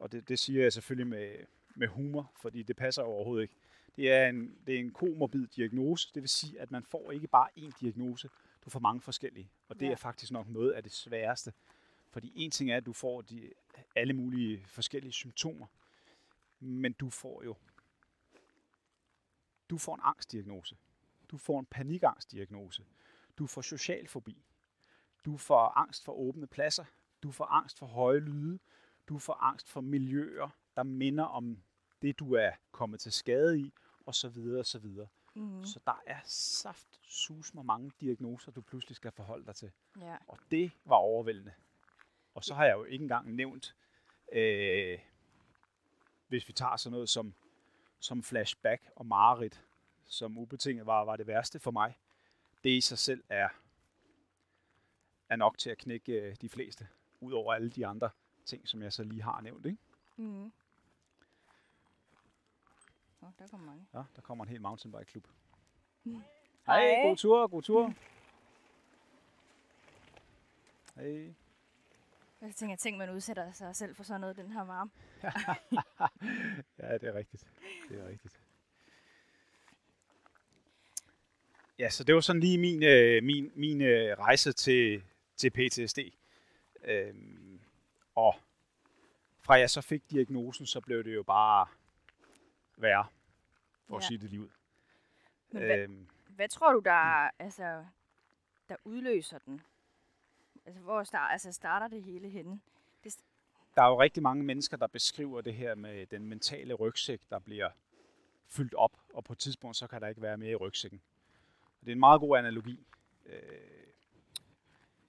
[SPEAKER 3] og det, det siger jeg selvfølgelig med, med humor, fordi det passer overhovedet ikke. Det er, en, det er en komorbid diagnose, det vil sige, at man får ikke bare én diagnose, du får mange forskellige. Og det
[SPEAKER 1] Ja.
[SPEAKER 3] er faktisk nok noget af det sværeste. Fordi en ting er, at du får de, alle mulige forskellige symptomer, men du får jo du får en angstdiagnose. Du får en panikangstdiagnose. Du får social fobi. Du får angst for åbne pladser. Du får angst for høje lyde. Du får angst for miljøer, der minder om det, du er kommet til skade i, og så videre, og så videre.
[SPEAKER 1] Mm.
[SPEAKER 3] Så der er saft sus med mange diagnoser, du pludselig skal forholde dig til.
[SPEAKER 1] Ja.
[SPEAKER 3] Og det var overvældende. Og så har jeg jo ikke engang nævnt, øh, hvis vi tager sådan noget som, som flashback og mareridt, som ubetinget var, var det værste for mig. Det i sig selv er, er nok til at knække øh, de fleste, ud over alle de andre ting, som jeg så lige har nævnt. Ikke?
[SPEAKER 1] Mm. Oh, der kommer mange.
[SPEAKER 3] Ja, der kommer en hel mountainbike-klub.
[SPEAKER 1] Hej.
[SPEAKER 3] Hej, god tur, god tur. Hej.
[SPEAKER 1] Jeg tænker, tænk, man udsætter sig selv for sådan noget, den her varme.
[SPEAKER 3] Ja, det er rigtigt. Det er rigtigt. Ja, så det var sådan lige min, øh, min, min øh, rejse til, til PTSD. Øhm, og fra jeg så fik diagnosen, så blev det jo bare værre, for at
[SPEAKER 1] Ja.
[SPEAKER 3] sige det lige ud.
[SPEAKER 1] Men hvad,
[SPEAKER 3] Øhm,
[SPEAKER 1] hvad tror du, der, altså, der udløser den? Altså, hvor start, altså, starter det hele henne?
[SPEAKER 3] der er jo rigtig mange mennesker, der beskriver det her med den mentale rygsæk, der bliver fyldt op, og på et tidspunkt, så kan der ikke være mere i rygsækken. Og det er en meget god analogi. Øh,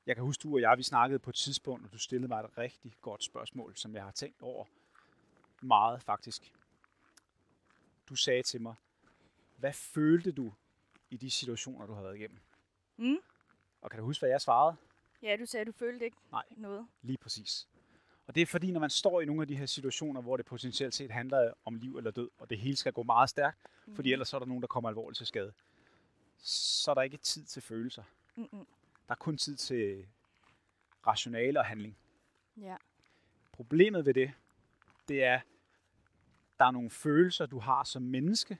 [SPEAKER 3] Jeg kan huske, du og jeg, vi snakkede på et tidspunkt, og du stillede mig et rigtig godt spørgsmål, som jeg har tænkt over meget faktisk. Du sagde til mig, hvad følte du i de situationer, du har været igennem?
[SPEAKER 1] Mm?
[SPEAKER 3] Og kan du huske, hvad jeg svarede?
[SPEAKER 1] Ja, du sagde, du følte ikke
[SPEAKER 3] Nej.
[SPEAKER 1] noget.
[SPEAKER 3] Lige præcis. Og det er fordi, når man står i nogle af de her situationer, hvor det potentielt set handler om liv eller død, og det hele skal gå meget stærkt, mm. fordi ellers så er der nogen, der kommer alvorligt til skade, så er der ikke tid til følelser.
[SPEAKER 1] Mm-mm.
[SPEAKER 3] Der er kun tid til rationale og handling.
[SPEAKER 1] Ja.
[SPEAKER 3] Problemet ved det, det er, der er nogle følelser, du har som menneske,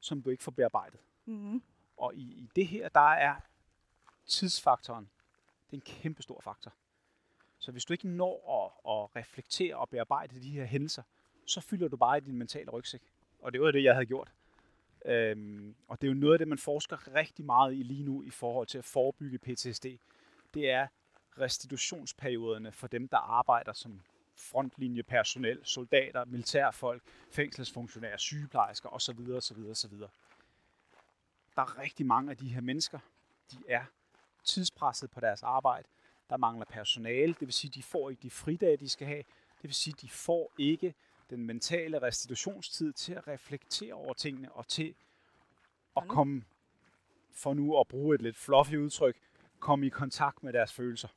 [SPEAKER 3] som du ikke får bearbejdet.
[SPEAKER 1] Mm-hmm.
[SPEAKER 3] Og i, i det her, der er tidsfaktoren, det er en kæmpe stor faktor. Så hvis du ikke når at, at reflektere og bearbejde de her hændelser, så fylder du bare i din mentale rygsæk. Og det var det, jeg havde gjort. Øhm, og det er jo noget af det, man forsker rigtig meget i lige nu i forhold til at forebygge PTSD. Det er restitutionsperioderne for dem, der arbejder som frontlinjepersonel, soldater, militærfolk, fængselsfunktionærer, sygeplejersker osv. osv. osv. Der er rigtig mange af de her mennesker, de er tidspresset på deres arbejde. Der mangler personale, det vil sige, de får ikke de fridage, de skal have. Det vil sige, de får ikke den mentale restitutionstid til at reflektere over tingene og til at komme, for nu at bruge et lidt fluffy udtryk, komme i kontakt med deres følelser.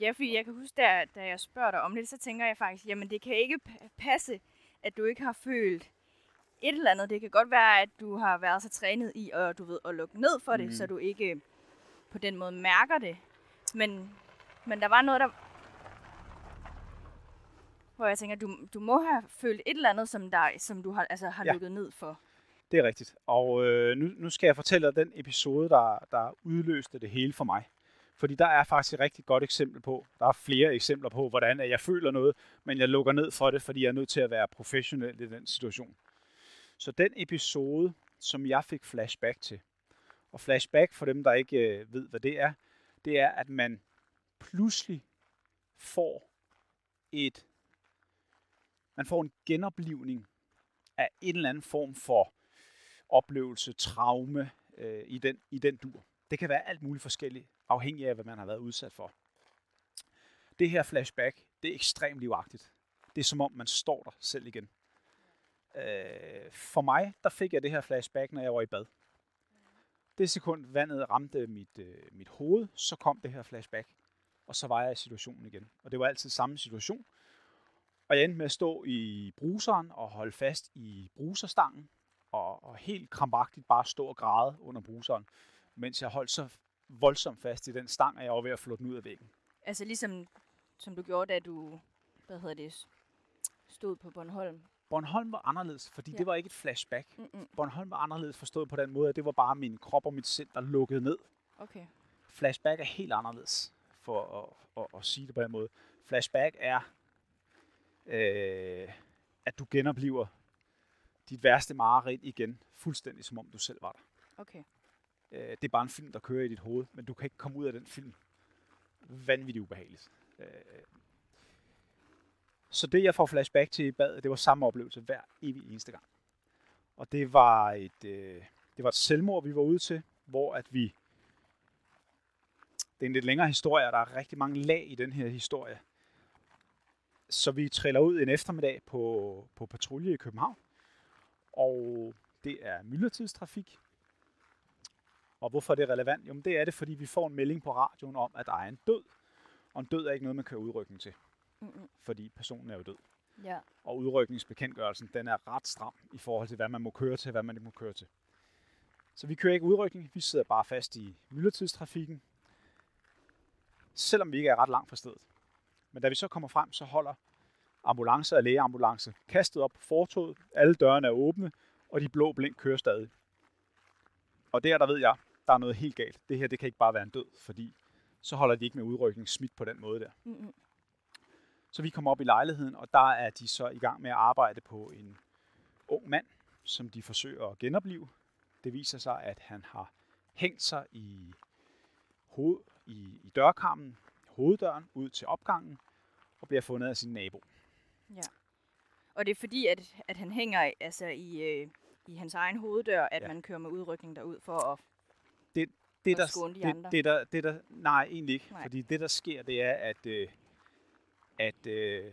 [SPEAKER 1] Ja, fordi jeg kan huske, da, da jeg spørger dig om det, så tænker jeg faktisk, jamen det kan ikke passe, at du ikke har følt et eller andet. Det kan godt være, at du har været så trænet i at, du ved, at lukke ned for det, mm. så du ikke på den måde mærker det. Men, men der var noget, der... Hvor jeg tænker, du, du må have følt et eller andet, som, der, som du har, altså, har ja. lukket ned for.
[SPEAKER 3] Det er rigtigt. Og øh, nu, nu skal jeg fortælle dig den episode, der, der udløste det hele for mig. Fordi der er faktisk et rigtig godt eksempel på, der er flere eksempler på, hvordan jeg føler noget, men jeg lukker ned for det, fordi jeg er nødt til at være professionel i den situation. Så den episode, som jeg fik flashback til, og flashback for dem, der ikke øh, ved, hvad det er, det er, at man pludselig får et, man får en genoplivning af en eller anden form for oplevelse, traume øh, i, den, i den dur. Det kan være alt muligt forskelligt, afhængig af, hvad man har været udsat for. Det her flashback, det er ekstremt livagtigt. Det er som om, man står der selv igen. Øh, for mig, der fik jeg det her flashback, når jeg var i bad. Det sekund, vandet ramte mit, øh, mit hoved, så kom det her flashback. Og så var jeg i situationen igen. Og det var altid samme situation. Og jeg endte med at stå i bruseren og holde fast i bruserstangen. Og, og helt krampagtigt bare stå og græde under bruseren. Mens jeg holdt så voldsomt fast i den stang, at jeg var ved at flå den ud af væggen.
[SPEAKER 1] Altså ligesom som du gjorde, da du hvad hedder det, stod på Bornholm.
[SPEAKER 3] Bornholm var anderledes, fordi ja. det var ikke et flashback. Mm-mm. Bornholm var anderledes forstået på den måde, at det var bare min krop og mit sind, der lukkede ned.
[SPEAKER 1] Okay.
[SPEAKER 3] Flashback er helt anderledes, for at, at, at sige det på den måde. Flashback er, øh, at du genoplever dit værste mareridt igen, fuldstændig som om du selv var der.
[SPEAKER 1] Okay.
[SPEAKER 3] Øh, det er bare en film, der kører i dit hoved, men du kan ikke komme ud af den film. Vanvittigt ubehageligt. Øh, så det, jeg får flashback til i badet, det var samme oplevelse hver evig eneste gang. Og det var et, øh, det var et selvmord, vi var ude til, hvor at vi... Det er en lidt længere historie, og der er rigtig mange lag i den her historie. Så vi triller ud en eftermiddag på, på patrulje i København. Og det er myldretidstrafik. Og hvorfor er det relevant? Jo, det er det, fordi vi får en melding på radioen om, at der er en død. Og en død er ikke noget, man kan udrykning til. Mm-hmm. Fordi personen er jo død.
[SPEAKER 1] Ja.
[SPEAKER 3] Og udrykningsbekendtgørelsen, den er ret stram i forhold til, hvad man må køre til, hvad man ikke må køre til. Så vi kører ikke udrykning, vi sidder bare fast i myldretidstrafikken, selvom vi ikke er ret langt fra stedet. Men da vi så kommer frem, så holder ambulance og lægeambulance kastet op på fortoget, alle dørene er åbne, og de blå blink kører stadig. Og der, der ved jeg, der er noget helt galt. Det her, det kan ikke bare være en død, fordi så holder de ikke med udrykning smidt på den måde der. Mm-hmm. Så vi kommer op i lejligheden, og der er de så i gang med at arbejde på en ung mand, som de forsøger at genopleve. Det viser sig, at han har hængt sig i, hoved, i, i dørkarmen, hoveddøren, ud til opgangen, og bliver fundet af sin nabo.
[SPEAKER 1] Ja. Og det er fordi, at, at han hænger altså, i, øh, i hans egen hoveddør, at ja. man kører med udrykning derud for at,
[SPEAKER 3] det, det, der, skåne de det, andre? Det, der, det der, nej, egentlig ikke. Nej. Fordi det, der sker, det er, at, øh, at øh,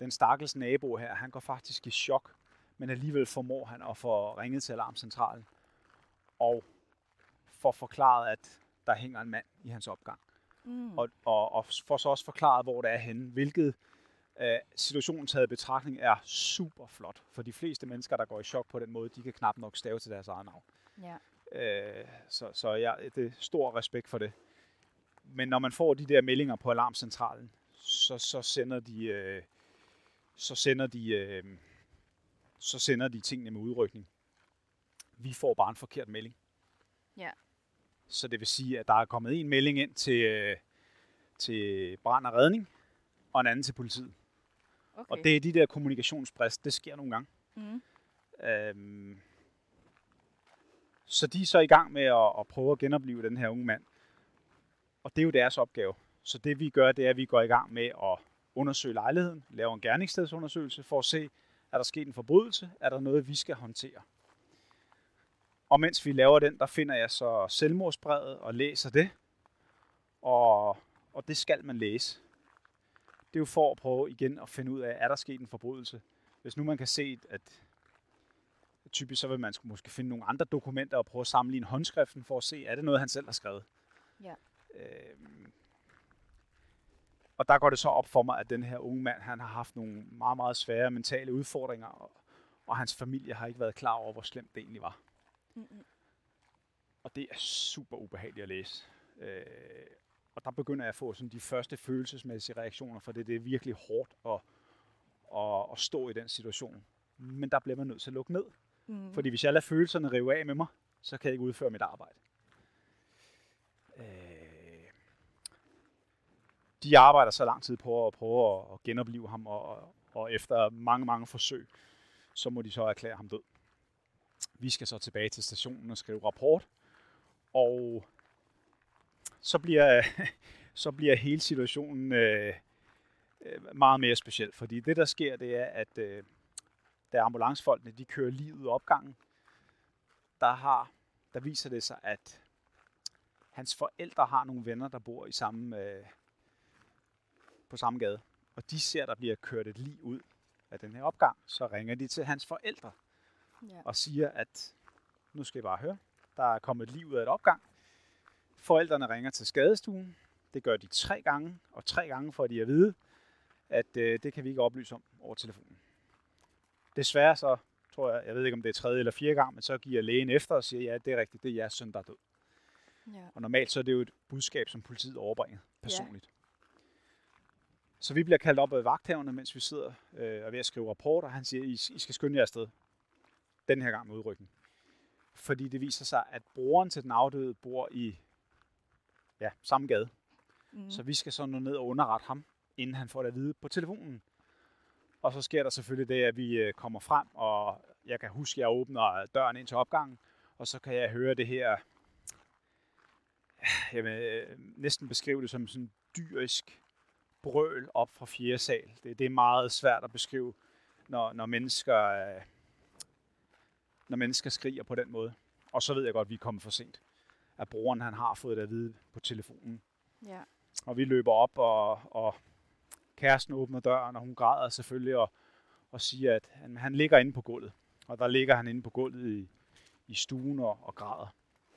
[SPEAKER 3] den stakkels nabo her, han går faktisk i chok, men alligevel formår han at få ringet til alarmcentralen og får forklaret, at der hænger en mand i hans opgang. Mm. Og, og, og får så også forklaret, hvor det er henne, hvilket øh, situationen taget betragtning er super flot. For de fleste mennesker, der går i chok på den måde, de kan knap nok stave til deres eget navn.
[SPEAKER 1] Ja.
[SPEAKER 3] Øh, så så ja, det er stor respekt for det. Men når man får de der meldinger på alarmcentralen, så, så sender de, øh, så sender de, øh, så sender de tingene med udrykning. Vi får bare en forkert melding.
[SPEAKER 1] Ja.
[SPEAKER 3] Så det vil sige, at der er kommet en melding ind til, øh, til brand og redning, og en anden til politiet. Okay. Og det er de der kommunikationsbrist, det sker nogle gange. Mm. Øhm, Så de er så i gang med at, at prøve at genopleve den her unge mand. Og det er jo deres opgave. Så det vi gør, det er, at vi går i gang med at undersøge lejligheden, lave en gerningsstedsundersøgelse for at se, er der sket en forbrydelse, er der noget, vi skal håndtere. Og mens vi laver den, der finder jeg så selvmordsbrevet og læser det. Og, og det skal man læse. Det er jo for at prøve igen at finde ud af, er der sket en forbrydelse. Hvis nu man kan se, at typisk så vil man måske finde nogle andre dokumenter og prøve at sammenligne håndskriften for at se, er det noget, han selv har skrevet.
[SPEAKER 1] Ja.
[SPEAKER 3] Øhm, og der går det så op for mig, at den her unge mand, han har haft nogle meget, meget svære mentale udfordringer, og, og hans familie har ikke været klar over, hvor slemt det egentlig var.
[SPEAKER 1] Mm-hmm.
[SPEAKER 3] Og det er super ubehageligt at læse. Øh, og der begynder jeg at få sådan de første følelsesmæssige reaktioner, for det, det er virkelig hårdt at, at, at stå i den situation. Men der bliver man nødt til at lukke ned.
[SPEAKER 1] Mm.
[SPEAKER 3] Fordi hvis jeg lader følelserne rive af med mig, så kan jeg ikke udføre mit arbejde. Øh, de arbejder så lang tid på at prøve at, at genopleve ham, og, og efter mange, mange forsøg, så må de så erklære ham død. Vi skal så tilbage til stationen og skrive rapport, og så bliver, så bliver hele situationen øh, øh, meget mere speciel, fordi det der sker, det er, at øh, da ambulancefolkene de kører lige ud af opgangen, der, har, der viser det sig, at hans forældre har nogle venner, der bor i samme, øh, på samme gade. Og de ser, der bliver kørt et lige ud af den her opgang. Så ringer de til hans forældre
[SPEAKER 1] Ja.
[SPEAKER 3] og siger, at nu skal I bare høre, der er kommet et liv ud af et opgang. Forældrene ringer til skadestuen. Det gør de tre gange, og tre gange får de at vide, at øh, det kan vi ikke oplyse om over telefonen. Desværre så, tror jeg, jeg ved ikke om det er tredje eller fjerde gang, men så giver lægen efter og siger, ja, det er rigtigt, det er jeres søn, der er død.
[SPEAKER 1] Ja.
[SPEAKER 3] Og normalt så er det jo et budskab, som politiet overbringer personligt. Ja. Så vi bliver kaldt op af vagthaverne, mens vi sidder øh, og er ved at skrive rapporter. Han siger, I, I skal skynde jer afsted. Den her gang med udrykning. Fordi det viser sig, at broren til den afdøde bor i ja, samme gade.
[SPEAKER 1] Mm.
[SPEAKER 3] Så vi skal så nå ned og underrette ham, inden han får det at vide på telefonen. Og så sker der selvfølgelig det, at vi øh, kommer frem, og jeg kan huske, at jeg åbner døren ind til opgangen, og så kan jeg høre det her, jamen, øh, næsten beskrive det som sådan dyrisk brøl op fra fjerde sal. Det, det er meget svært at beskrive, når, når mennesker øh, når mennesker skriger på den måde. Og så ved jeg godt, at vi er kommet for sent. At brugeren han har fået det at vide på telefonen.
[SPEAKER 1] Ja.
[SPEAKER 3] Og vi løber op, og, og kæresten åbner døren, og hun græder selvfølgelig og, og siger, at han, han ligger inde på gulvet. Og der ligger han inde på gulvet i, i stuen og, og græder.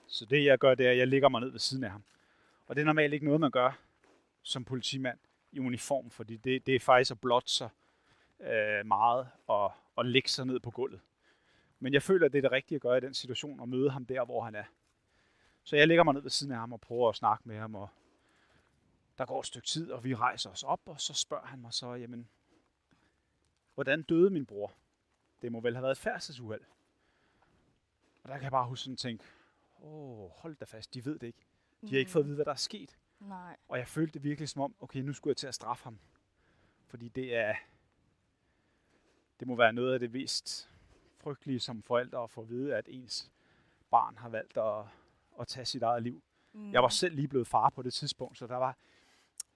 [SPEAKER 3] Så det jeg gør, det er, at jeg ligger mig ned ved siden af ham. Og det er normalt ikke noget, man gør som politimand i uniform, fordi det, det er faktisk at blotte sig øh, meget og, og lægge sig ned på gulvet. Men jeg føler, at det er det rigtige at gøre i den situation, og møde ham der, hvor han er. Så jeg lægger mig ned ved siden af ham og prøver at snakke med ham, og der går et stykke tid, og vi rejser os op, og så spørger han mig så, jamen, hvordan døde min bror? Det må vel have været et færdselsuheld. Og der kan jeg bare huske sådan og tænke, åh, hold da fast, de ved det ikke. De har ikke fået at vide, hvad der er sket.
[SPEAKER 1] Nej.
[SPEAKER 3] Og jeg følte det virkelig som om, okay, nu skulle jeg til at straffe ham. Fordi det er, det må være noget af det mest frygtelige som forældre at få at vide, at ens barn har valgt at, at tage sit eget liv.
[SPEAKER 1] Mm.
[SPEAKER 3] Jeg var selv lige blevet far på det tidspunkt, så der var,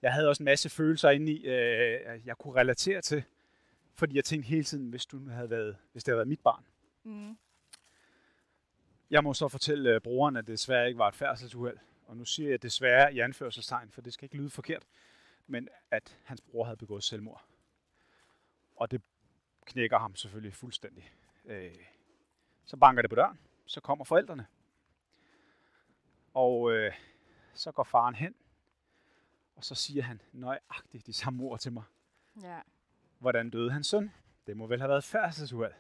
[SPEAKER 3] jeg havde også en masse følelser inde i, øh, jeg kunne relatere til, fordi jeg tænkte hele tiden, hvis, du havde været, hvis det havde været mit barn.
[SPEAKER 1] Mm.
[SPEAKER 3] Jeg må så fortælle øh, brugeren, at det desværre ikke var et færdselsuheld. Og nu siger jeg desværre i anførselstegn, for det skal ikke lyde forkert, men at hans bror havde begået selvmord. Og det knækker ham selvfølgelig fuldstændig. Øh, så banker det på døren, så kommer forældrene. Og øh, så går faren hen, og så siger han nøjagtigt de samme ord til mig.
[SPEAKER 1] Ja.
[SPEAKER 3] Hvordan døde hans søn? Det må vel have været færdselsuheld.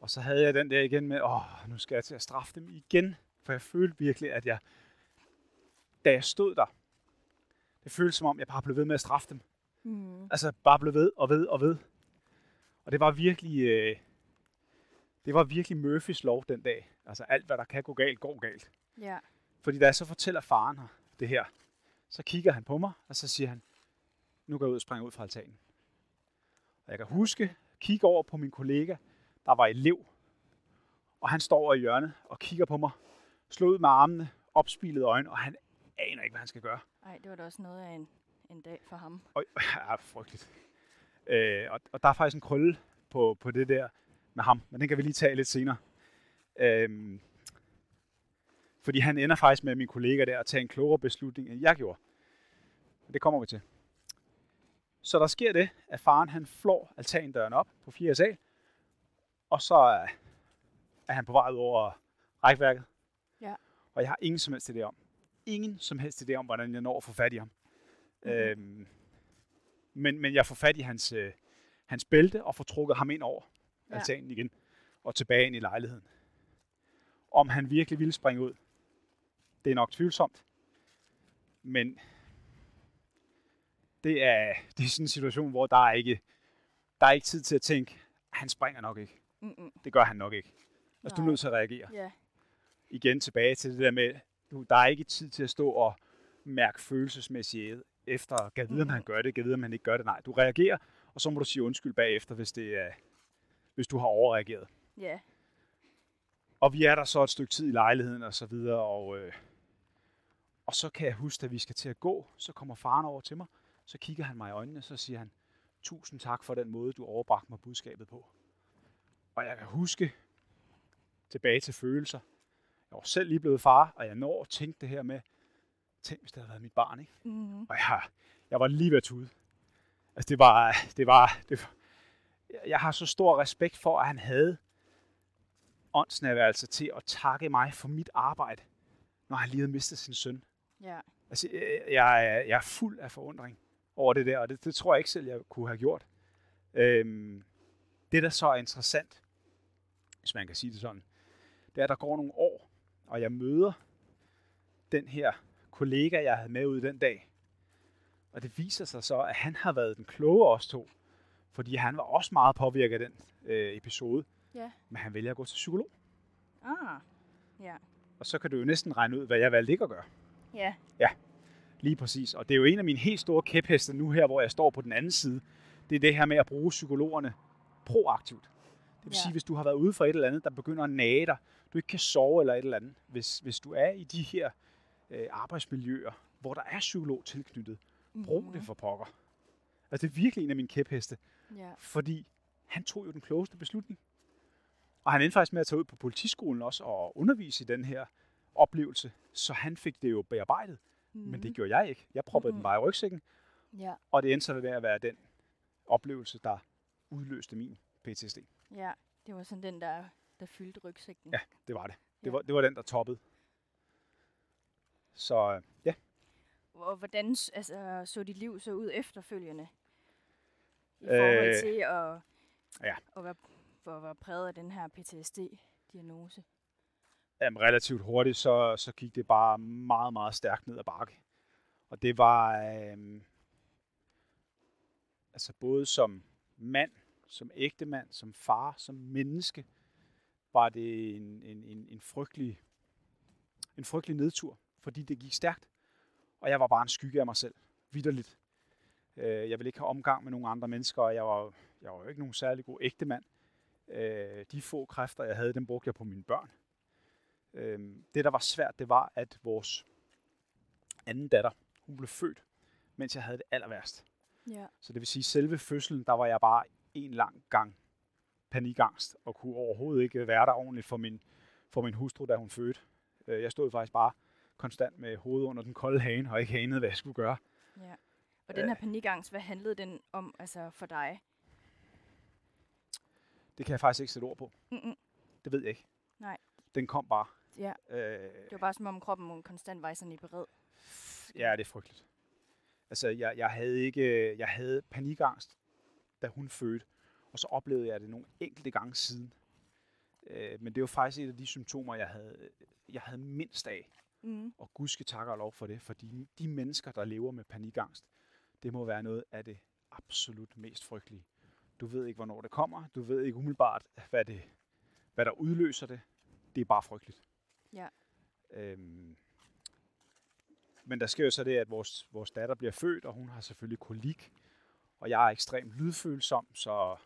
[SPEAKER 3] Og så havde jeg den der igen med, åh, nu skal jeg til at straffe dem igen. For jeg følte virkelig, at jeg, da jeg stod der, det føltes som om, jeg bare blev ved med at straffe dem.
[SPEAKER 1] Mm.
[SPEAKER 3] Altså bare blev ved og ved og ved. Og det var virkelig, øh, det var virkelig Murphys lov den dag. Altså alt, hvad der kan gå galt, går galt.
[SPEAKER 1] Ja.
[SPEAKER 3] Fordi da jeg så fortæller faren her det her, så kigger han på mig, og så siger han, nu går jeg ud og springer ud fra altanen. Og jeg kan huske, kigge over på min kollega, der var elev. Og han står over i hjørnet og kigger på mig, slår ud med armene, opspilede øjne, og han aner ikke, hvad han skal gøre.
[SPEAKER 1] Nej, det var da også noget af en, en dag for ham.
[SPEAKER 3] Og, ja, frygteligt. Øh, og, og der er faktisk en krølle på, på det der med ham, men den kan vi lige tage lidt senere. Øh, fordi han ender faktisk med min kollega der at tage en klogere beslutning, end jeg gjorde. Det kommer vi til. Så der sker det, at faren han flår altandøren op på 4 sal, og så er, er han på vej ud over rækværket.
[SPEAKER 1] Ja.
[SPEAKER 3] Og jeg har ingen som helst idé om. Ingen som helst idé om, hvordan jeg når at få fat i ham. Mm-hmm. Øhm, men, men jeg får fat i hans, øh, hans bælte og får trukket ham ind over ja. altanen igen og tilbage ind i lejligheden. Om han virkelig ville springe ud, det er nok tvivlsomt. Men det er, det er sådan en situation, hvor der er ikke, der er ikke tid til at tænke, han springer nok ikke.
[SPEAKER 1] Mm-mm.
[SPEAKER 3] Det gør han nok ikke. Altså, du er nødt til at reagere.
[SPEAKER 1] Ja.
[SPEAKER 3] Igen tilbage til det der med, du, der er ikke tid til at stå og mærke følelsesmæssigt efter, kan vide, om han gør det, kan vide, om han ikke gør det. Nej, du reagerer, og så må du sige undskyld bagefter, hvis, det er, hvis du har overreageret.
[SPEAKER 1] Ja.
[SPEAKER 3] Og vi er der så et stykke tid i lejligheden og så videre, og, øh, og så kan jeg huske, at vi skal til at gå, så kommer faren over til mig, så kigger han mig i øjnene, så siger han, tusind tak for den måde, du overbragte mig budskabet på. Og jeg kan huske tilbage til følelser. Jeg var selv lige blevet far, og jeg når at tænke det her med, tænk hvis det havde været mit barn, ikke?
[SPEAKER 1] Mm-hmm.
[SPEAKER 3] Og jeg, jeg var lige ved at tude. Altså det var, det var, det var, jeg har så stor respekt for, at han havde åndsnærværelse til at takke mig for mit arbejde, når han lige havde mistet sin søn.
[SPEAKER 1] Ja.
[SPEAKER 3] Altså, jeg, jeg, er- jeg er fuld af forundring over det der, og det, det tror jeg ikke selv, jeg kunne have gjort. Øhm, det, der så er interessant, hvis man kan sige det sådan, det er, at der går nogle år, og jeg møder den her kollega, jeg havde med ud den dag. Og det viser sig så, at han har været den kloge af os to, fordi han var også meget påvirket af den øh, episode,
[SPEAKER 1] Ja.
[SPEAKER 3] men han vælger at gå til psykolog.
[SPEAKER 1] Ah. Ja.
[SPEAKER 3] Og så kan du jo næsten regne ud, hvad jeg valgte ikke at gøre.
[SPEAKER 1] Ja.
[SPEAKER 3] Lige præcis. Og det er jo en af mine helt store kæpheste nu her, hvor jeg står på den anden side. Det er det her med at bruge psykologerne proaktivt. Det vil
[SPEAKER 1] Ja.
[SPEAKER 3] sige, hvis du har været ude for et eller andet, der begynder at nage dig, du ikke kan sove eller et eller andet. Hvis, hvis du er i de her øh, arbejdsmiljøer, hvor der er psykolog tilknyttet, brug
[SPEAKER 1] Mhm.
[SPEAKER 3] det for pokker. Altså det er virkelig en af mine kæpheste,
[SPEAKER 1] Ja.
[SPEAKER 3] fordi han tog jo den klogeste beslutning. Og han endte faktisk med at tage ud på politiskolen også og undervise i den her oplevelse, så han fik det jo bearbejdet.
[SPEAKER 1] Mm-hmm.
[SPEAKER 3] Men det gjorde jeg ikke. Jeg proppede mm-hmm. den
[SPEAKER 1] Mhm.
[SPEAKER 3] bare i rygsækken,
[SPEAKER 1] Ja.
[SPEAKER 3] og det endte så med at være den oplevelse, der udløste min PTSD.
[SPEAKER 1] Ja. Det var sådan den, der, der fyldte rygsækken.
[SPEAKER 3] Ja, det var det. Det,
[SPEAKER 1] Ja.
[SPEAKER 3] var, det var den, der toppede. Så øh, ja,
[SPEAKER 1] Og hvordan altså, så dit liv så ud efterfølgende? I forhold
[SPEAKER 3] Øh,
[SPEAKER 1] til at,
[SPEAKER 3] ja.
[SPEAKER 1] at, være, at være præget af den her PTSD-diagnose.
[SPEAKER 3] jamen, relativt hurtigt, så, så gik det bare meget, meget stærkt ned ad bakke. Og det var øh, altså både som mand, som ægtemand, som far, som menneske, var det en, en, en, en, frygtelig, en frygtelig nedtur, fordi det gik stærkt. Og jeg var bare en skygge af mig selv, vidderligt. Øh, jeg ville ikke have omgang med nogle andre mennesker, og jeg var, jeg var jo ikke nogen særlig god ægtemand. Øh, de få kræfter, jeg havde, dem brugte jeg på mine børn. Øh, det, der var svært, det var, at vores anden datter, hun blev født, mens jeg havde det aller værst.
[SPEAKER 1] Ja.
[SPEAKER 3] Så det vil sige, selve fødslen, der var jeg bare en lang gang panikangst, og kunne overhovedet ikke være der ordentligt for min, for min hustru, da hun fødte. Øh, Jeg stod faktisk bare konstant med hovedet under den kolde hane, og ikke anede, hvad jeg skulle gøre.
[SPEAKER 1] ja. Og den her panikangst, hvad handlede den om altså for dig?
[SPEAKER 3] Det kan jeg faktisk ikke sætte ord på.
[SPEAKER 1] Mm-mm.
[SPEAKER 3] Det ved jeg ikke.
[SPEAKER 1] Nej.
[SPEAKER 3] Den kom bare.
[SPEAKER 1] Ja.
[SPEAKER 3] Øh,
[SPEAKER 1] Det var bare som om kroppen konstant var sådan i bered.
[SPEAKER 3] Ja, det er frygteligt. Altså, jeg, jeg, havde ikke, jeg havde panikangst, da hun fødte, og så oplevede jeg det nogle enkelte gange siden. Øh, men det var faktisk et af de symptomer, jeg havde, jeg havde mindst af.
[SPEAKER 1] Mm.
[SPEAKER 3] Og Gud skal takke og lov for det, fordi de mennesker, der lever med panikangst, det må være noget af det absolut mest frygtelige. Du ved ikke, hvornår det kommer. Du ved ikke umiddelbart, hvad, det, hvad der udløser det. Det er bare frygteligt.
[SPEAKER 1] Ja.
[SPEAKER 3] Øhm, men der sker jo så det, at vores, vores datter bliver født, og hun har selvfølgelig kolik. Og jeg er ekstremt lydfølsom, så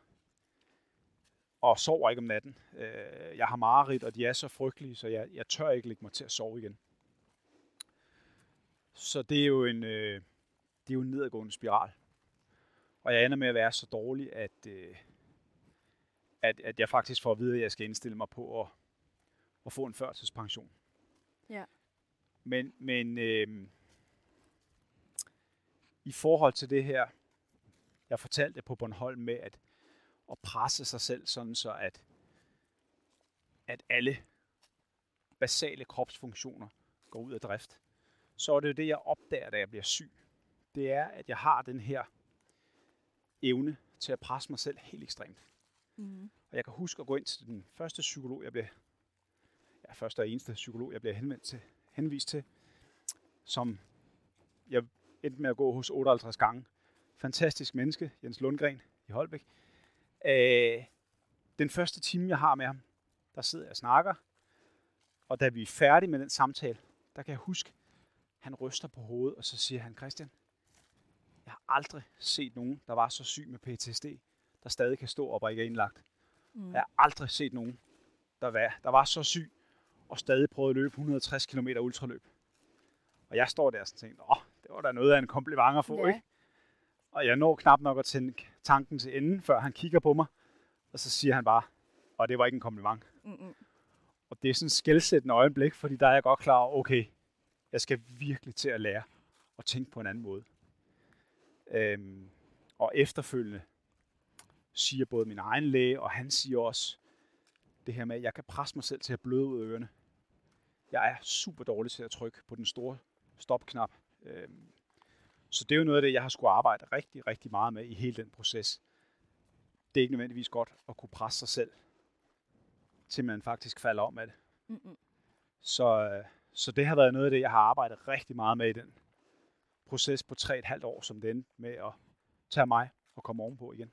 [SPEAKER 3] og sover ikke om natten. Øh, jeg har mareridt, og de er så frygtelige, så jeg, jeg tør ikke lægge mig til at sove igen. Så det er jo en, øh, det er jo en nedadgående spiral. Og jeg ender med at være så dårlig, at, øh, at, at jeg faktisk får at vide, at jeg skal indstille mig på at, at få en førtidspension.
[SPEAKER 1] Ja.
[SPEAKER 3] Men, men øh, i forhold til det her, jeg fortalte på Bornholm med at, at presse sig selv sådan så, at, at alle basale kropsfunktioner går ud af drift, så er det jo det, jeg opdager, da jeg bliver syg. Det er, at jeg har den her evne til at presse mig selv helt ekstremt.
[SPEAKER 1] Mm.
[SPEAKER 3] Og jeg kan huske at gå ind til den første psykolog, jeg blev, ja, første og eneste psykolog, jeg blev henvendt til, henvist til, som jeg endte med at gå hos 58 gange. Fantastisk menneske, Jens Lundgren i Holbæk. Øh, den første time, jeg har med ham, der sidder jeg og snakker, og da vi er færdige med den samtale, der kan jeg huske, han ryster på hovedet, og så siger han, Christian, jeg har aldrig set nogen, der var så syg med PTSD, der stadig kan stå op og ikke er indlagt.
[SPEAKER 1] Mm.
[SPEAKER 3] Jeg har aldrig set nogen, der var, der var så syg, og stadig prøvede at løbe 160 km ultraløb. Og jeg står der og tænker, åh, det var da noget af en kompliment at få,
[SPEAKER 1] Ja.
[SPEAKER 3] ikke? Og jeg når knap nok at tænke tanken til enden, før han kigger på mig, og så siger han bare, og det var ikke en kompliment.
[SPEAKER 1] Mm-mm.
[SPEAKER 3] Og det er sådan et skældsættende øjeblik, fordi der er jeg godt klar over, okay, jeg skal virkelig til at lære at tænke på en anden måde. Øhm, og efterfølgende siger både min egen læge, og han siger også det her med, at jeg kan presse mig selv til at bløde ud af ørerne. Jeg er super dårlig til at trykke på den store stopknap. Øhm, så det er jo noget af det, jeg har skulle arbejde rigtig, rigtig meget med i hele den proces. Det er ikke nødvendigvis godt at kunne presse sig selv, til man faktisk falder om af det.
[SPEAKER 1] Mm-mm.
[SPEAKER 3] Så, øh, så det har været noget af det, jeg har arbejdet rigtig meget med i den proces på 3,5 år, som den med at tage mig og komme ovenpå igen.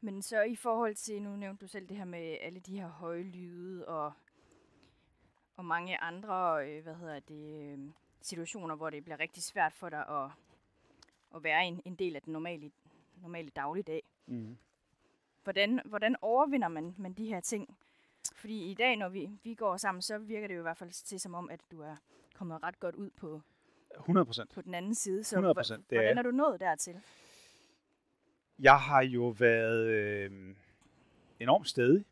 [SPEAKER 1] Men så i forhold til, nu nævnte du selv det her med alle de her høje lyde og, og mange andre øh, hvad hedder det, øh, situationer, hvor det bliver rigtig svært for dig at, at være en, en del af den normale, normale dagligdag.
[SPEAKER 3] Mm.
[SPEAKER 1] Hvordan, hvordan overvinder man, man de her ting? Fordi i dag, når vi, vi går sammen, så virker det jo i hvert fald til som om, at du er kommet ret godt ud på,
[SPEAKER 3] 100 procent.
[SPEAKER 1] på den anden side. Så
[SPEAKER 3] 100%,
[SPEAKER 1] hvor-
[SPEAKER 3] det er
[SPEAKER 1] hvordan er du nået dertil?
[SPEAKER 3] Jeg har jo været øh, enormt stedig.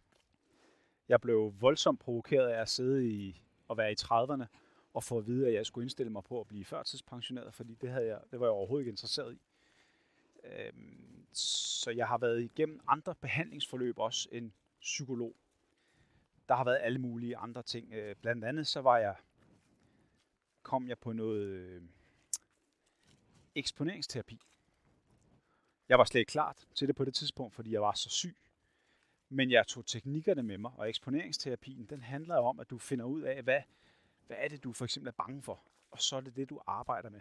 [SPEAKER 3] Jeg blev voldsomt provokeret af at sidde i og være i 30'erne og få at vide, at jeg skulle indstille mig på at blive førtidspensioneret, fordi det, havde jeg, det var jeg overhovedet ikke interesseret i. Øhm, så jeg har været igennem andre behandlingsforløb også end psykolog. Der har været alle mulige andre ting. Øh, Blandt andet så var jeg, kom jeg på noget øh, eksponeringsterapi. Jeg var slet ikke klar til det på det tidspunkt, fordi jeg var så syg. Men jeg tog teknikkerne med mig, og eksponeringsterapien, den handler om, at du finder ud af, hvad, hvad er det, du for eksempel er bange for, og så er det det, du arbejder med.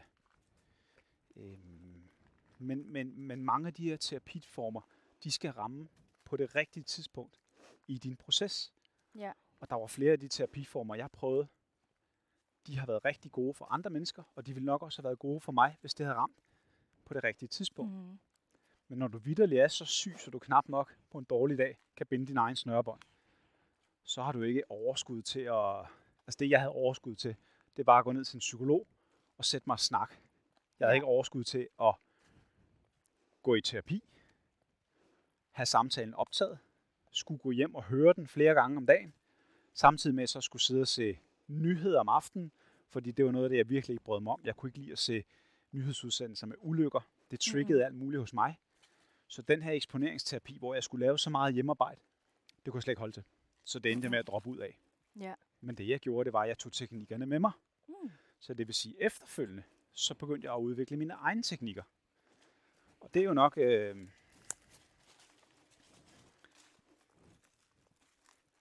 [SPEAKER 3] Øhm, men, men, men mange af de her terapiformer, de skal ramme på det rigtige tidspunkt i din proces.
[SPEAKER 1] Ja.
[SPEAKER 3] Og der var flere af de terapiformer, jeg prøvede, de har været rigtig gode for andre mennesker, og de ville nok også have været gode for mig, hvis det havde ramt på det rigtige tidspunkt.
[SPEAKER 1] Mm.
[SPEAKER 3] Men når du vidderlig er så syg, så du knap nok på en dårlig dag kan binde din egen snørebånd, så har du ikke overskud til at... Altså det, jeg havde overskud til, det var at gå ned til en psykolog og sætte mig og snak. Jeg havde
[SPEAKER 1] Ja.
[SPEAKER 3] ikke overskud til at gå i terapi, have samtalen optaget, skulle gå hjem og høre den flere gange om dagen, samtidig med at så skulle sidde og se nyheder om aftenen, fordi det var noget af det, jeg virkelig ikke brød mig om. Jeg kunne ikke lide at se nyhedsudsendelser med ulykker. Det triggede mm. alt muligt hos mig. Så den her eksponeringsterapi, hvor jeg skulle lave så meget hjemmearbejde, det kunne jeg slet ikke holde til. Så det endte med at droppe ud af.
[SPEAKER 1] Ja.
[SPEAKER 3] Men det jeg gjorde, det var, at jeg tog teknikkerne med mig.
[SPEAKER 1] Mm.
[SPEAKER 3] Så det vil sige, efterfølgende, så begyndte jeg at udvikle mine egne teknikker. Og det er jo nok... Øh,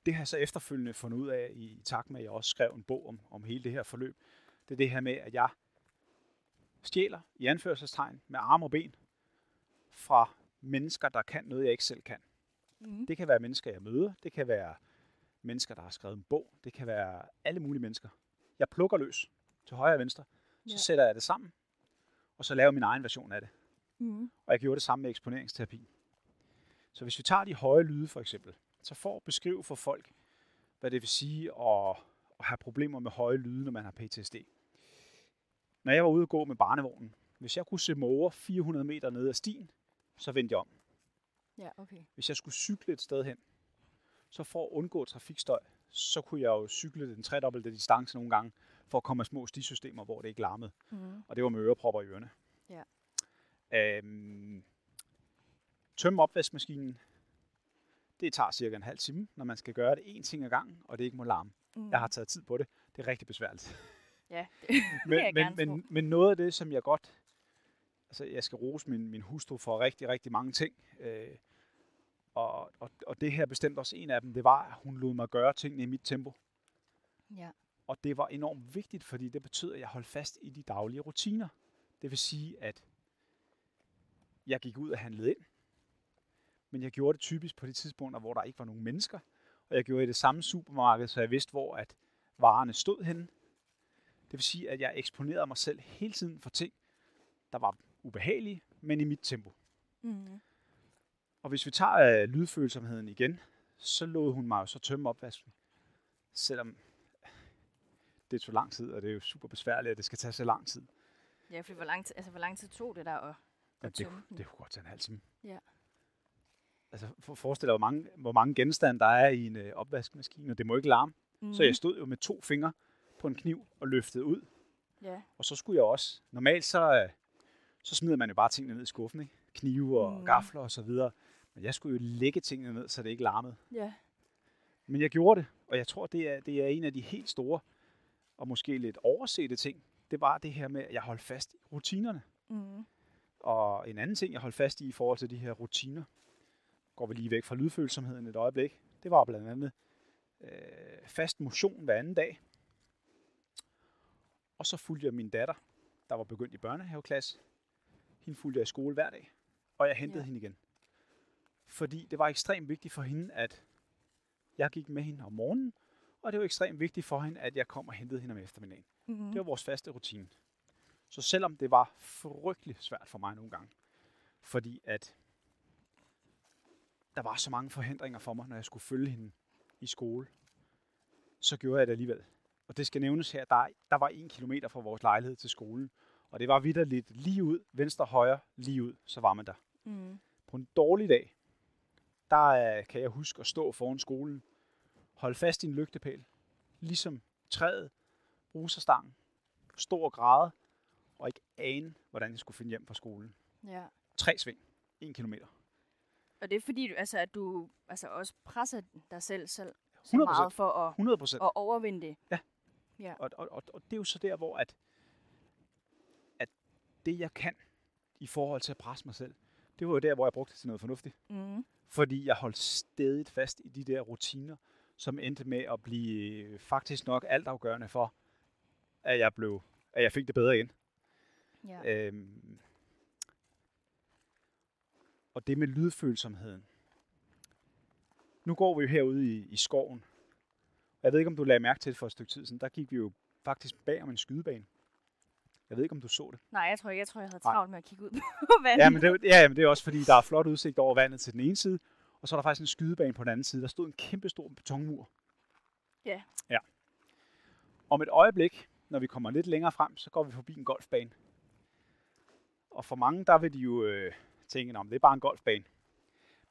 [SPEAKER 3] det har jeg så efterfølgende fundet ud af, i, i takt med, at jeg også skrev en bog om, om hele det her forløb. Det er det her med, at jeg stjæler, i anførselstegn, med arme og ben, fra mennesker, der kan noget, jeg ikke selv kan.
[SPEAKER 1] Mm.
[SPEAKER 3] Det kan være mennesker, jeg møder. Det kan være mennesker, der har skrevet en bog. Det kan være alle mulige mennesker. Jeg plukker løs til højre og venstre. Så
[SPEAKER 1] Ja.
[SPEAKER 3] sætter jeg det sammen, og så laver min egen version af det.
[SPEAKER 1] Mm.
[SPEAKER 3] Og jeg gjorde det samme med eksponeringsterapi. Så hvis vi tager de høje lyde for eksempel, så for at beskrive for folk, hvad det vil sige at, at have problemer med høje lyde, når man har PTSD. Når jeg var ude at gå med barnevognen, hvis jeg kunne se måger 400 meter ned ad stien, så vendte jeg om.
[SPEAKER 1] Ja, okay.
[SPEAKER 3] Hvis jeg skulle cykle et sted hen, så for at undgå trafikstøj, så kunne jeg jo cykle den tredobbelte distance nogle gange, for at komme af små stisystemer, hvor det ikke larmede.
[SPEAKER 1] Mm.
[SPEAKER 3] Og det var med ørepropper i ørerne.
[SPEAKER 1] Ja.
[SPEAKER 3] Øhm, tømme opvaskemaskinen. Det tager cirka en halv time, når man skal gøre det én ting ad gangen, og det ikke må larme.
[SPEAKER 1] Mm.
[SPEAKER 3] Jeg har taget tid på det. Det er rigtig besværligt.
[SPEAKER 1] Ja,
[SPEAKER 3] men,
[SPEAKER 1] jeg
[SPEAKER 3] men,
[SPEAKER 1] tro.
[SPEAKER 3] men, men noget af det, som jeg godt... Altså, jeg skal rose min, min hustru for rigtig, rigtig mange ting. Øh, og, og, og det her er bestemt også en af dem. Det var, at hun lod mig gøre tingene i mit tempo.
[SPEAKER 1] ja.
[SPEAKER 3] Og det var enormt vigtigt, fordi det betød, at jeg holdt fast i de daglige rutiner. Det vil sige, at jeg gik ud og handlede ind. Men jeg gjorde det typisk på de tidspunkter, hvor der ikke var nogen mennesker. Og jeg gjorde det i det samme supermarked, så jeg vidste, hvor at varerne stod henne. Det vil sige, at jeg eksponerede mig selv hele tiden for ting, der var ubehagelige, men i mit tempo.
[SPEAKER 1] Mm.
[SPEAKER 3] Og hvis vi tager øh, lydfølsomheden igen, så lod hun mig jo så tømme opvasken. Selvom det tog lang tid, og det er jo super besværligt, at det skal tage så lang tid.
[SPEAKER 1] Ja, for hvor lang, tid, altså, hvor lang tid tog det der at,
[SPEAKER 3] Ja,
[SPEAKER 1] at
[SPEAKER 3] det,
[SPEAKER 1] tømme den?
[SPEAKER 3] det kunne godt tage en halv time.
[SPEAKER 1] Ja.
[SPEAKER 3] Altså for, forestil dig, hvor mange, hvor mange genstande der er i en øh, opvaskemaskine, og det må ikke larme.
[SPEAKER 1] Mm.
[SPEAKER 3] Så jeg stod jo med to fingre på en kniv og løftede ud.
[SPEAKER 1] Ja,
[SPEAKER 3] Og så skulle jeg også, normalt så, øh, så smider man jo bare tingene ned i skuffen, ikke? Knive og
[SPEAKER 1] mm.
[SPEAKER 3] gafler og så videre. Men jeg skulle jo lægge tingene ned, så det ikke larmede.
[SPEAKER 1] ja.
[SPEAKER 3] Men jeg gjorde det, og jeg tror, det er, det er en af de helt store og måske lidt oversete ting. Det var det her med, at jeg holdt fast i rutinerne.
[SPEAKER 1] Mm.
[SPEAKER 3] Og en anden ting, jeg holdt fast i i forhold til de her rutiner, går vi lige væk fra lydfølsomheden et øjeblik, det var blandt andet øh, fast motion hver anden dag. Og så fulgte jeg min datter, der var begyndt i børnehaveklasse. Hende fulgte jeg i skole hver dag, og jeg hentede
[SPEAKER 1] Ja.
[SPEAKER 3] hende igen. Fordi det var ekstremt vigtigt for hende, at jeg gik med hende om morgenen, og det var ekstremt vigtigt for hende, at jeg kom og hentede hende om eftermiddagen.
[SPEAKER 1] Mm.
[SPEAKER 3] Det var vores faste rutine. Så selvom det var frygtelig svært for mig nogle gange, fordi at der var så mange forhindringer for mig, når jeg skulle følge hende i skole, så gjorde jeg det alligevel. Og det skal nævnes her, der, der var en kilometer fra vores lejlighed til skolen, og det var vidderligt lige ud, venstre, højre, lige ud, så var man der.
[SPEAKER 1] Mm.
[SPEAKER 3] På en dårlig dag, der øh, kan jeg huske at stå foran skolen, holde fast i en lygtepæl, ligesom træet, bruserstangen, stå og græde, og ikke ane, hvordan jeg skulle finde hjem fra skolen.
[SPEAKER 1] Ja.
[SPEAKER 3] Tre sving, en kilometer.
[SPEAKER 1] Og det er fordi, du, altså, at du altså, også presser dig selv, selv så
[SPEAKER 3] 100%.
[SPEAKER 1] meget for at,
[SPEAKER 3] 100 procent.
[SPEAKER 1] at overvinde det.
[SPEAKER 3] Og, og, og, og det er jo så der, hvor at, at det, jeg kan i forhold til at presse mig selv, det var jo der, hvor jeg brugte det til noget fornuftigt.
[SPEAKER 1] Mm.
[SPEAKER 3] Fordi jeg holdt stedigt fast i de der rutiner, som endte med at blive øh, faktisk nok altafgørende for, at jeg, blev, at jeg fik det bedre igen.
[SPEAKER 1] Ja.
[SPEAKER 3] Øhm, og det med lydfølsomheden. Nu går vi jo herude i, i skoven. Jeg ved ikke, om du lagde mærke til det for et stykke tid siden. Der gik vi jo faktisk bag om en skydebane. Jeg ved ikke, om du så det.
[SPEAKER 1] Nej, jeg tror, jeg tror, jeg havde travlt med at kigge ud på vandet.
[SPEAKER 3] Ja, men det, ja, men det er også fordi, der er flot udsigt over vandet til den ene side, og så er der faktisk en skydebane på den anden side. Der stod en kæmpe stor betonmur.
[SPEAKER 1] Ja.
[SPEAKER 3] Ja. Om et øjeblik, når vi kommer lidt længere frem, så går vi forbi en golfbane. Og for mange, der vil de jo øh, tænke, om det er bare en golfbane.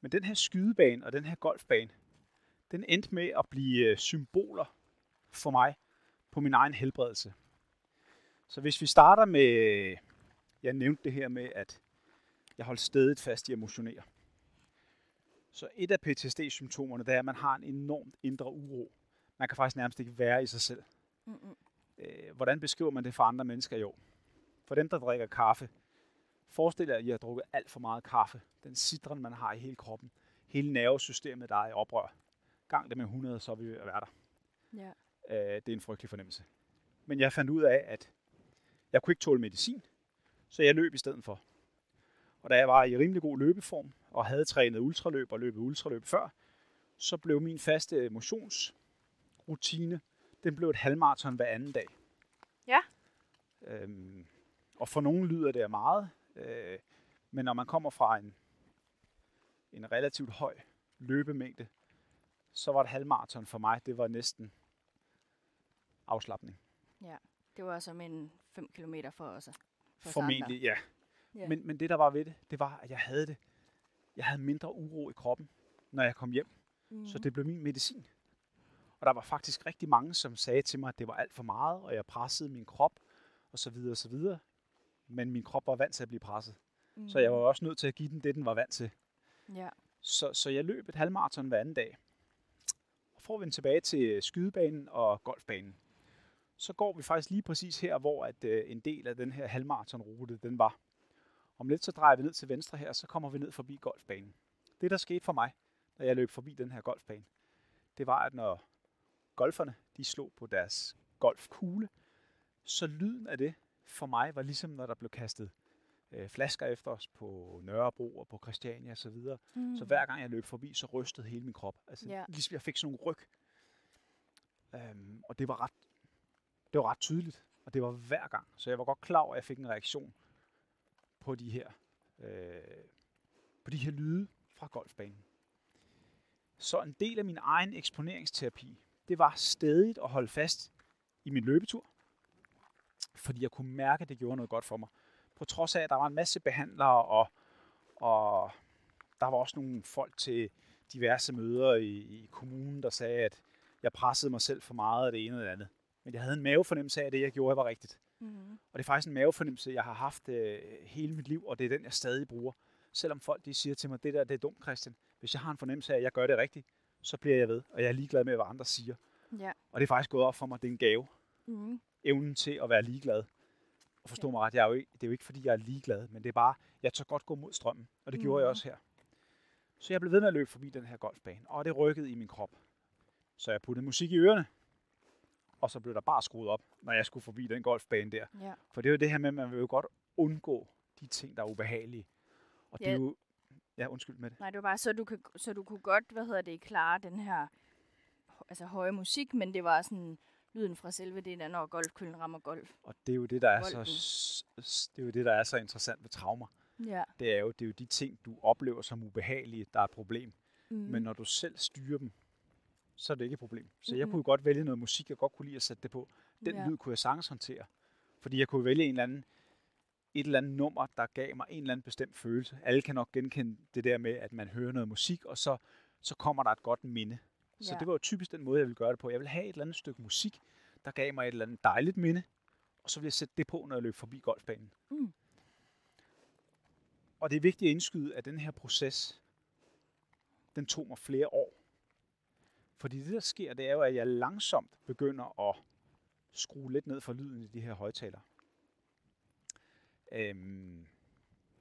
[SPEAKER 3] Men den her skydebane og den her golfbane, den endte med at blive øh, symboler for mig på min egen helbredelse. Så hvis vi starter med, jeg nævnte det her med, at jeg holdt stedet fast i at motionere. Så et af PTSD-symptomerne, det er, at man har en enormt indre uro. Man kan faktisk nærmest ikke være i sig selv.
[SPEAKER 1] Mm-mm.
[SPEAKER 3] Øh, hvordan beskriver man det for andre mennesker? Jo, for dem, der drikker kaffe. Forestil jer, at I har drukket alt for meget kaffe. Den sidren, man har i hele kroppen. Hele nervesystemet, der er i oprør. Gang det med 100, så er vi ved at være der.
[SPEAKER 1] Ja.
[SPEAKER 3] Øh, det er en frygtelig fornemmelse. Men jeg fandt ud af, at jeg kunne ikke tåle medicin, så jeg løb i stedet for. Og da jeg var i rimelig god løbeform, og havde trænet ultraløb og løbet ultraløb før, så blev min faste motionsrutine, den blev et halvmarathon hver anden dag.
[SPEAKER 1] Ja.
[SPEAKER 3] Øhm, og for nogen lyder det meget, øh, Men når man kommer fra en, en relativt høj løbemængde, så var det halvmarathon for mig, det var næsten afslappning.
[SPEAKER 1] Ja, det var som en 5 km for os. For
[SPEAKER 3] Formentlig, ja.
[SPEAKER 1] Ja.
[SPEAKER 3] Men, men det, der var ved det, det var, at jeg havde det. Jeg havde mindre uro i kroppen, når jeg kom hjem.
[SPEAKER 1] Mm-hmm.
[SPEAKER 3] Så det blev min medicin. Og der var faktisk rigtig mange, som sagde til mig, at det var alt for meget, og jeg pressede min krop, og så videre, og så videre. Men min krop var vant til at blive presset. Mm. Så jeg var også nødt til at give den det, den var vant til.
[SPEAKER 1] Ja.
[SPEAKER 3] Så, så jeg løb et halvmarathon hver anden dag. Og for at vende tilbage til skydebanen og golfbanen, så går vi faktisk lige præcis her, hvor at, øh, en del af den her halvmarathonrute, den var. Om lidt så drejer vi ned til venstre her, så kommer vi ned forbi golfbanen. Det, der skete for mig, da jeg løb forbi den her golfbane, det var, at når golferne de slog på deres golfkugle, så lyden af det for mig var ligesom, når der blev kastet øh, flasker efter os på Nørrebro og på Christiania osv. Så, videre.
[SPEAKER 1] Mm.
[SPEAKER 3] så hver gang jeg løb forbi, så rystede hele min krop. Altså,
[SPEAKER 1] Ja.
[SPEAKER 3] ligesom jeg fik sådan nogle ryg. Øhm, og det var, ret, det var ret tydeligt, og det var hver gang. Så jeg var godt klar over, at jeg fik en reaktion på de her, øh, på de her lyde fra golfbanen. Så en del af min egen eksponeringsterapi, det var stadigt at holde fast i min løbetur, fordi jeg kunne mærke, at det gjorde noget godt for mig. På trods af, at der var en masse behandlere, og, og der var også nogle folk til diverse møder i, i kommunen, der sagde, at jeg pressede mig selv for meget af det ene og det andet. Men jeg havde en mavefornemmelse af, at det, jeg gjorde, var rigtigt.
[SPEAKER 1] Mm.
[SPEAKER 3] Og det er faktisk en mavefornemmelse, jeg har haft øh, hele mit liv, og det er den, jeg stadig bruger. Selvom folk de siger til mig, det der det er dumt, Christian. Hvis jeg har en fornemmelse af, at jeg gør det rigtigt, så bliver jeg ved, og jeg er ligeglad med, hvad andre siger.
[SPEAKER 1] Ja.
[SPEAKER 3] Og det er faktisk gået op for mig, det er en gave.
[SPEAKER 1] Mm.
[SPEAKER 3] Evnen til at være ligeglad. Og forstå mig ret, jeg er jo ikke, det er jo ikke, fordi jeg er ligeglad, men det er bare, jeg tør godt gå mod strømmen. Og det mm. gjorde jeg
[SPEAKER 1] Mhm.
[SPEAKER 3] også her. Så jeg blev ved med at løbe forbi den her golfbane, og det rykkede i min krop. Så jeg puttede musik i ørerne, og så blev der bare skruet op, når jeg skulle forbi den golfbane der.
[SPEAKER 1] Ja.
[SPEAKER 3] For det er jo det her med, at man vil jo godt undgå de ting, der er ubehagelige. Og det
[SPEAKER 1] Ja.
[SPEAKER 3] er jo... Ja, undskyld med det.
[SPEAKER 1] Nej, det var bare, så du, kan, så du kunne godt, hvad hedder det, klare den her altså høje musik, men det var sådan lyden fra selve det der, når golfkøllen rammer golf.
[SPEAKER 3] Og det er jo det, der er så,
[SPEAKER 1] Bolden.
[SPEAKER 3] s- s- det er jo det, der er så interessant ved traumer.
[SPEAKER 1] Ja.
[SPEAKER 3] Det er jo, det er jo de ting, du oplever som ubehagelige, der er et problem.
[SPEAKER 1] Mm.
[SPEAKER 3] Men når du selv styrer dem, så er det ikke et problem. Så jeg
[SPEAKER 1] Mhm.
[SPEAKER 3] kunne jo godt vælge noget musik, jeg godt kunne lide at sætte det på. Den
[SPEAKER 1] Ja.
[SPEAKER 3] lyd kunne jeg sagtens håndtere. Fordi jeg kunne vælge en eller anden, et eller andet nummer, der gav mig en eller anden bestemt følelse. Alle kan nok genkende det der med, at man hører noget musik, og så, så kommer der et godt minde. Så
[SPEAKER 1] Ja.
[SPEAKER 3] det var jo typisk den måde, jeg ville gøre det på. Jeg ville have et eller andet stykke musik, der gav mig et eller andet dejligt minde, og så ville jeg sætte det på, når jeg løb forbi golfbanen.
[SPEAKER 1] Mm.
[SPEAKER 3] Og det er vigtigt at indskyde, at den her proces, den tog mig flere år. Fordi det, der sker, det er jo, at jeg langsomt begynder at skrue lidt ned for lyden i de her højtalere. Øhm,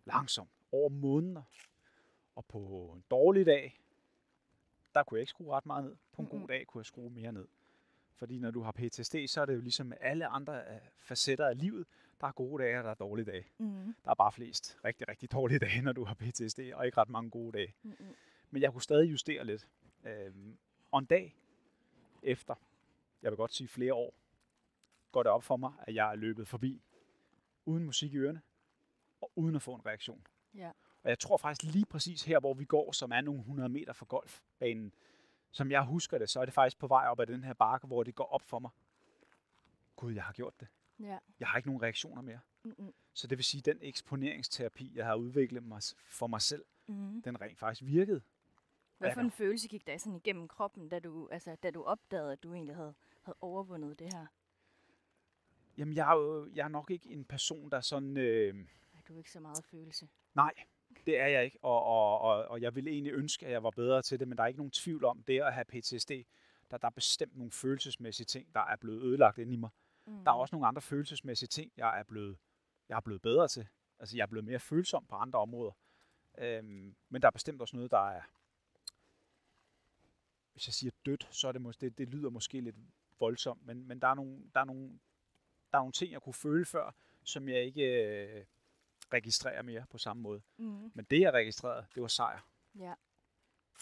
[SPEAKER 3] langsomt. Over måneder. Og på en dårlig dag, der kunne jeg ikke skrue ret meget ned. På en god dag kunne jeg skrue mere ned. Fordi når du har PTSD, så er det jo ligesom alle andre øh, facetter af livet. Der er gode dage, og der er dårlige dage.
[SPEAKER 1] Mm.
[SPEAKER 3] Der er bare flest rigtig, rigtig dårlige dage, når du har PTSD, og ikke ret mange gode dage.
[SPEAKER 1] Mm-mm.
[SPEAKER 3] Men jeg kunne stadig justere lidt. Øhm, og en dag efter, jeg vil godt sige flere år, går det op for mig, at jeg er løbet forbi, uden musik i ørerne, og uden at få en reaktion.
[SPEAKER 1] Ja.
[SPEAKER 3] Og jeg tror faktisk lige præcis her, hvor vi går, som er nogle 100 meter fra golfbanen, som jeg husker det, så er det faktisk på vej op ad den her bakke, hvor det går op for mig. Gud, jeg har gjort det.
[SPEAKER 1] Ja.
[SPEAKER 3] Jeg har ikke nogen reaktioner mere.
[SPEAKER 1] Mm-mm.
[SPEAKER 3] Så det vil sige, at den eksponeringsterapi, jeg har udviklet mig for mig selv,
[SPEAKER 1] Mm.
[SPEAKER 3] den rent faktisk virkede.
[SPEAKER 1] Hvad for en følelse gik der sådan igennem kroppen, da du, altså, da du opdagede, at du egentlig havde, havde overvundet det her?
[SPEAKER 3] Jamen, jeg er, jo, jeg er nok ikke en person, der sådan... Øh,
[SPEAKER 1] Ej, du er ikke så meget følelse.
[SPEAKER 3] nej, det er jeg ikke. Og, og, og, og jeg ville egentlig ønske, at jeg var bedre til det, men der er ikke nogen tvivl om, det at have PTSD, der, der er bestemt nogle følelsesmæssige ting, der er blevet ødelagt inde i mig.
[SPEAKER 1] Mm.
[SPEAKER 3] Der er også nogle andre følelsesmæssige ting, jeg er blevet, jeg er blevet bedre til. Altså, jeg er blevet mere følsom på andre områder. Øhm, men der er bestemt også noget, der er... Hvis jeg siger dødt, så er det, mås- det, det lyder måske lidt voldsomt, men, men der, er nogle, der, er nogle, der er nogle ting, jeg kunne føle før, som jeg ikke øh, registrerer mere på samme måde.
[SPEAKER 1] Mm.
[SPEAKER 3] Men det, jeg registrerede, det var sejr.
[SPEAKER 1] Ja.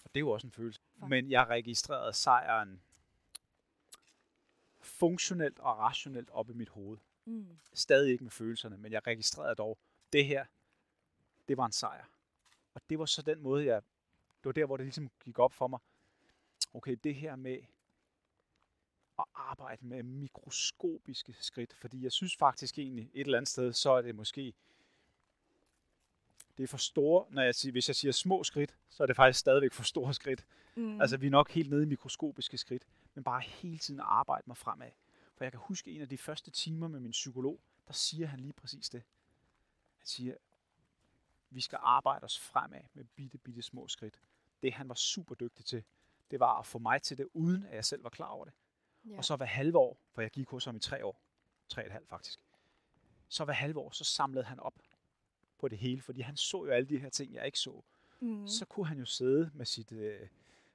[SPEAKER 3] Og det er jo også en følelse.
[SPEAKER 1] For-
[SPEAKER 3] Men jeg registrerede sejren funktionelt og rationelt op i mit hoved
[SPEAKER 1] Mm.
[SPEAKER 3] stadig ikke med følelserne, men jeg registrerede dog, det her, det var en sejr. Og det var så den måde, jeg, det var der, hvor det ligesom gik op for mig. Okay, det her med at arbejde med mikroskopiske skridt, fordi jeg synes faktisk egentlig et eller andet sted, så er det måske det er for store, når jeg siger, hvis jeg siger små skridt, så er det faktisk stadigvæk for store skridt. Mm. Altså vi er nok helt nede i mikroskopiske skridt, men bare hele tiden arbejde mig fremad. For jeg kan huske en af de første timer med min psykolog, der siger han lige præcis det. Han siger, vi skal arbejde os fremad med bitte, bitte små skridt. Det han var super dygtig til, det var at få mig til det, uden at jeg selv var klar over det. Ja. Og så hver halve år, for jeg gik hos ham i tre år, tre og et halvt faktisk, så hver halve år, så samlede han op på det hele, fordi han så jo alle de her ting, jeg ikke så. Mm. Så kunne han jo sidde med sit, øh,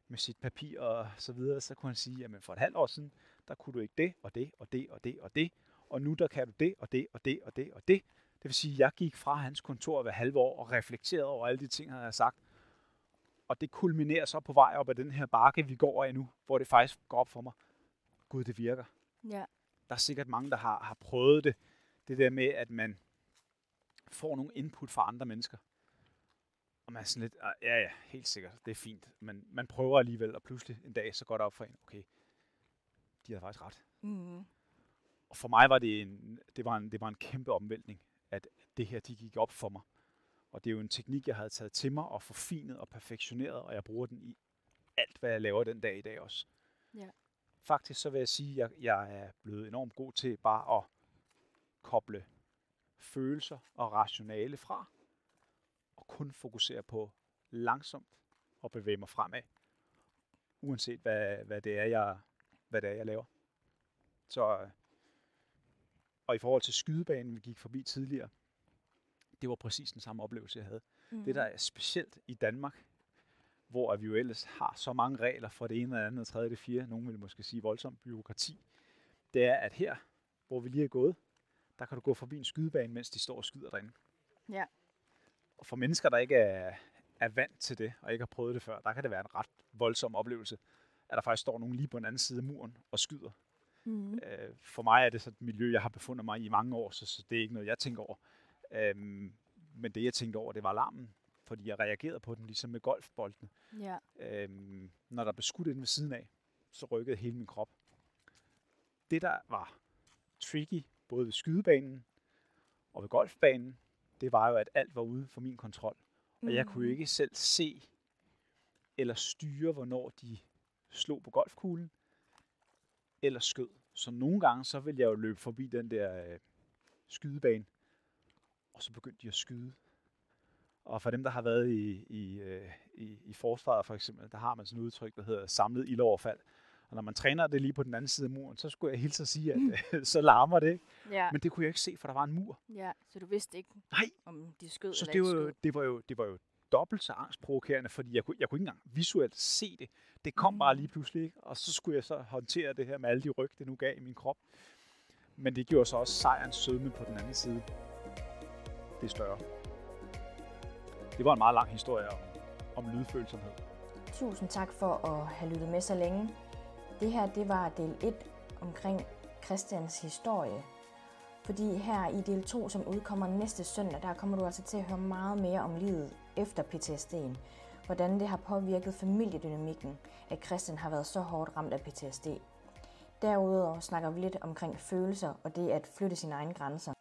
[SPEAKER 3] med sit papir og så videre, så kunne han sige, jamen for et halvt år siden, der kunne du ikke det, og det, og det, og det, og det, og nu der kan du det, og det, og det, og det, og det. Det vil sige, at jeg gik fra hans kontor hver halve år og reflekterede over alle de ting, han havde sagt. Og det kulminerer så på vej op ad den her bakke, vi går af nu, hvor det faktisk går op for mig. Gud, det virker.
[SPEAKER 1] Ja.
[SPEAKER 3] Der er sikkert mange, der har, har prøvet det. Det der med, at man får nogle input fra andre mennesker. Og man er sådan lidt, ah, ja ja, helt sikkert, det er fint. Men man prøver alligevel, og pludselig en dag, så går det op for en, okay, de har faktisk ret. Mm. Og for mig var det en, det var en, det var en kæmpe omvæltning, at det her, de gik op for mig. Og det er jo en teknik, jeg havde taget til mig og forfinet og perfektioneret, og jeg bruger den i alt, hvad jeg laver den dag i dag også. Ja. Faktisk så vil jeg sige, at jeg, jeg er blevet enormt god til bare at koble følelser og rationale fra, og kun fokusere på langsomt at bevæge mig fremad, uanset hvad, hvad, det, er, jeg, hvad det er, jeg laver. Så, og i forhold til skydebanen, vi gik forbi tidligere, det var præcis den samme oplevelse, jeg havde. Mm. Det, der er specielt i Danmark, hvor vi jo ellers har så mange regler for det ene, det andet, det tredje, det fjerde, nogen vil måske sige voldsomt byråkrati, det er, at her, hvor vi lige er gået, der kan du gå forbi en skydebane, mens de står og skyder derinde.
[SPEAKER 1] Ja.
[SPEAKER 3] Og for mennesker, der ikke er, er vant til det, og ikke har prøvet det før, der kan det være en ret voldsom oplevelse, at der faktisk står nogen lige på den anden side af muren og skyder. Mm. Øh, for mig er det sådan et miljø, jeg har befundet mig i mange år, så, så det er ikke noget, jeg tænker over. Øhm, men det, jeg tænkte over, det var alarmen, fordi jeg reagerede på den, ligesom med golfbolden.
[SPEAKER 1] Ja.
[SPEAKER 3] Øhm, når der blev skudt ind ved siden af, så rykkede hele min krop. Det, der var tricky både ved skydebanen og ved golfbanen, det var jo, at alt var ude for min kontrol. Og jeg kunne jo mm. ikke selv se eller styre, hvornår de slog på golfkuglen eller skød. Så nogle gange, så ville jeg jo løbe forbi den der øh, skydebane, og så begyndte de at skyde. Og for dem, der har været i, i, øh, i, i forsvaret for eksempel, der har man sådan et udtryk, der hedder samlet ildoverfald. Og når man træner det lige på den anden side af muren, så skulle jeg hilse at sige, at mm. så larmer det. Ikke?
[SPEAKER 1] Ja.
[SPEAKER 3] Men det kunne jeg ikke se, for der var en mur.
[SPEAKER 1] Ja, så du vidste ikke,
[SPEAKER 3] Nej.
[SPEAKER 1] om de skød
[SPEAKER 3] så
[SPEAKER 1] eller
[SPEAKER 3] det var, jo, det var jo, det var jo dobbelt så angstprovokerende, fordi jeg kunne, jeg kunne ikke engang visuelt se det. Det kom mm. bare lige pludselig, ikke? og så skulle jeg så håndtere det her med alle de ryg, det nu gav i min krop. Men det gjorde så også sejrens sødme på den anden side. Det er større. Det var en meget lang historie om, om lydfølsomhed.
[SPEAKER 1] Tusind tak for at have lyttet med så længe. Det her det var del 1 omkring Christians historie. Fordi her i del 2, som udkommer næste søndag, der kommer du altså til at høre meget mere om livet efter PTSD'en. Hvordan det har påvirket familiedynamikken, at Christian har været så hårdt ramt af PTSD. Derudover snakker vi lidt omkring følelser og det at flytte sine egne grænser.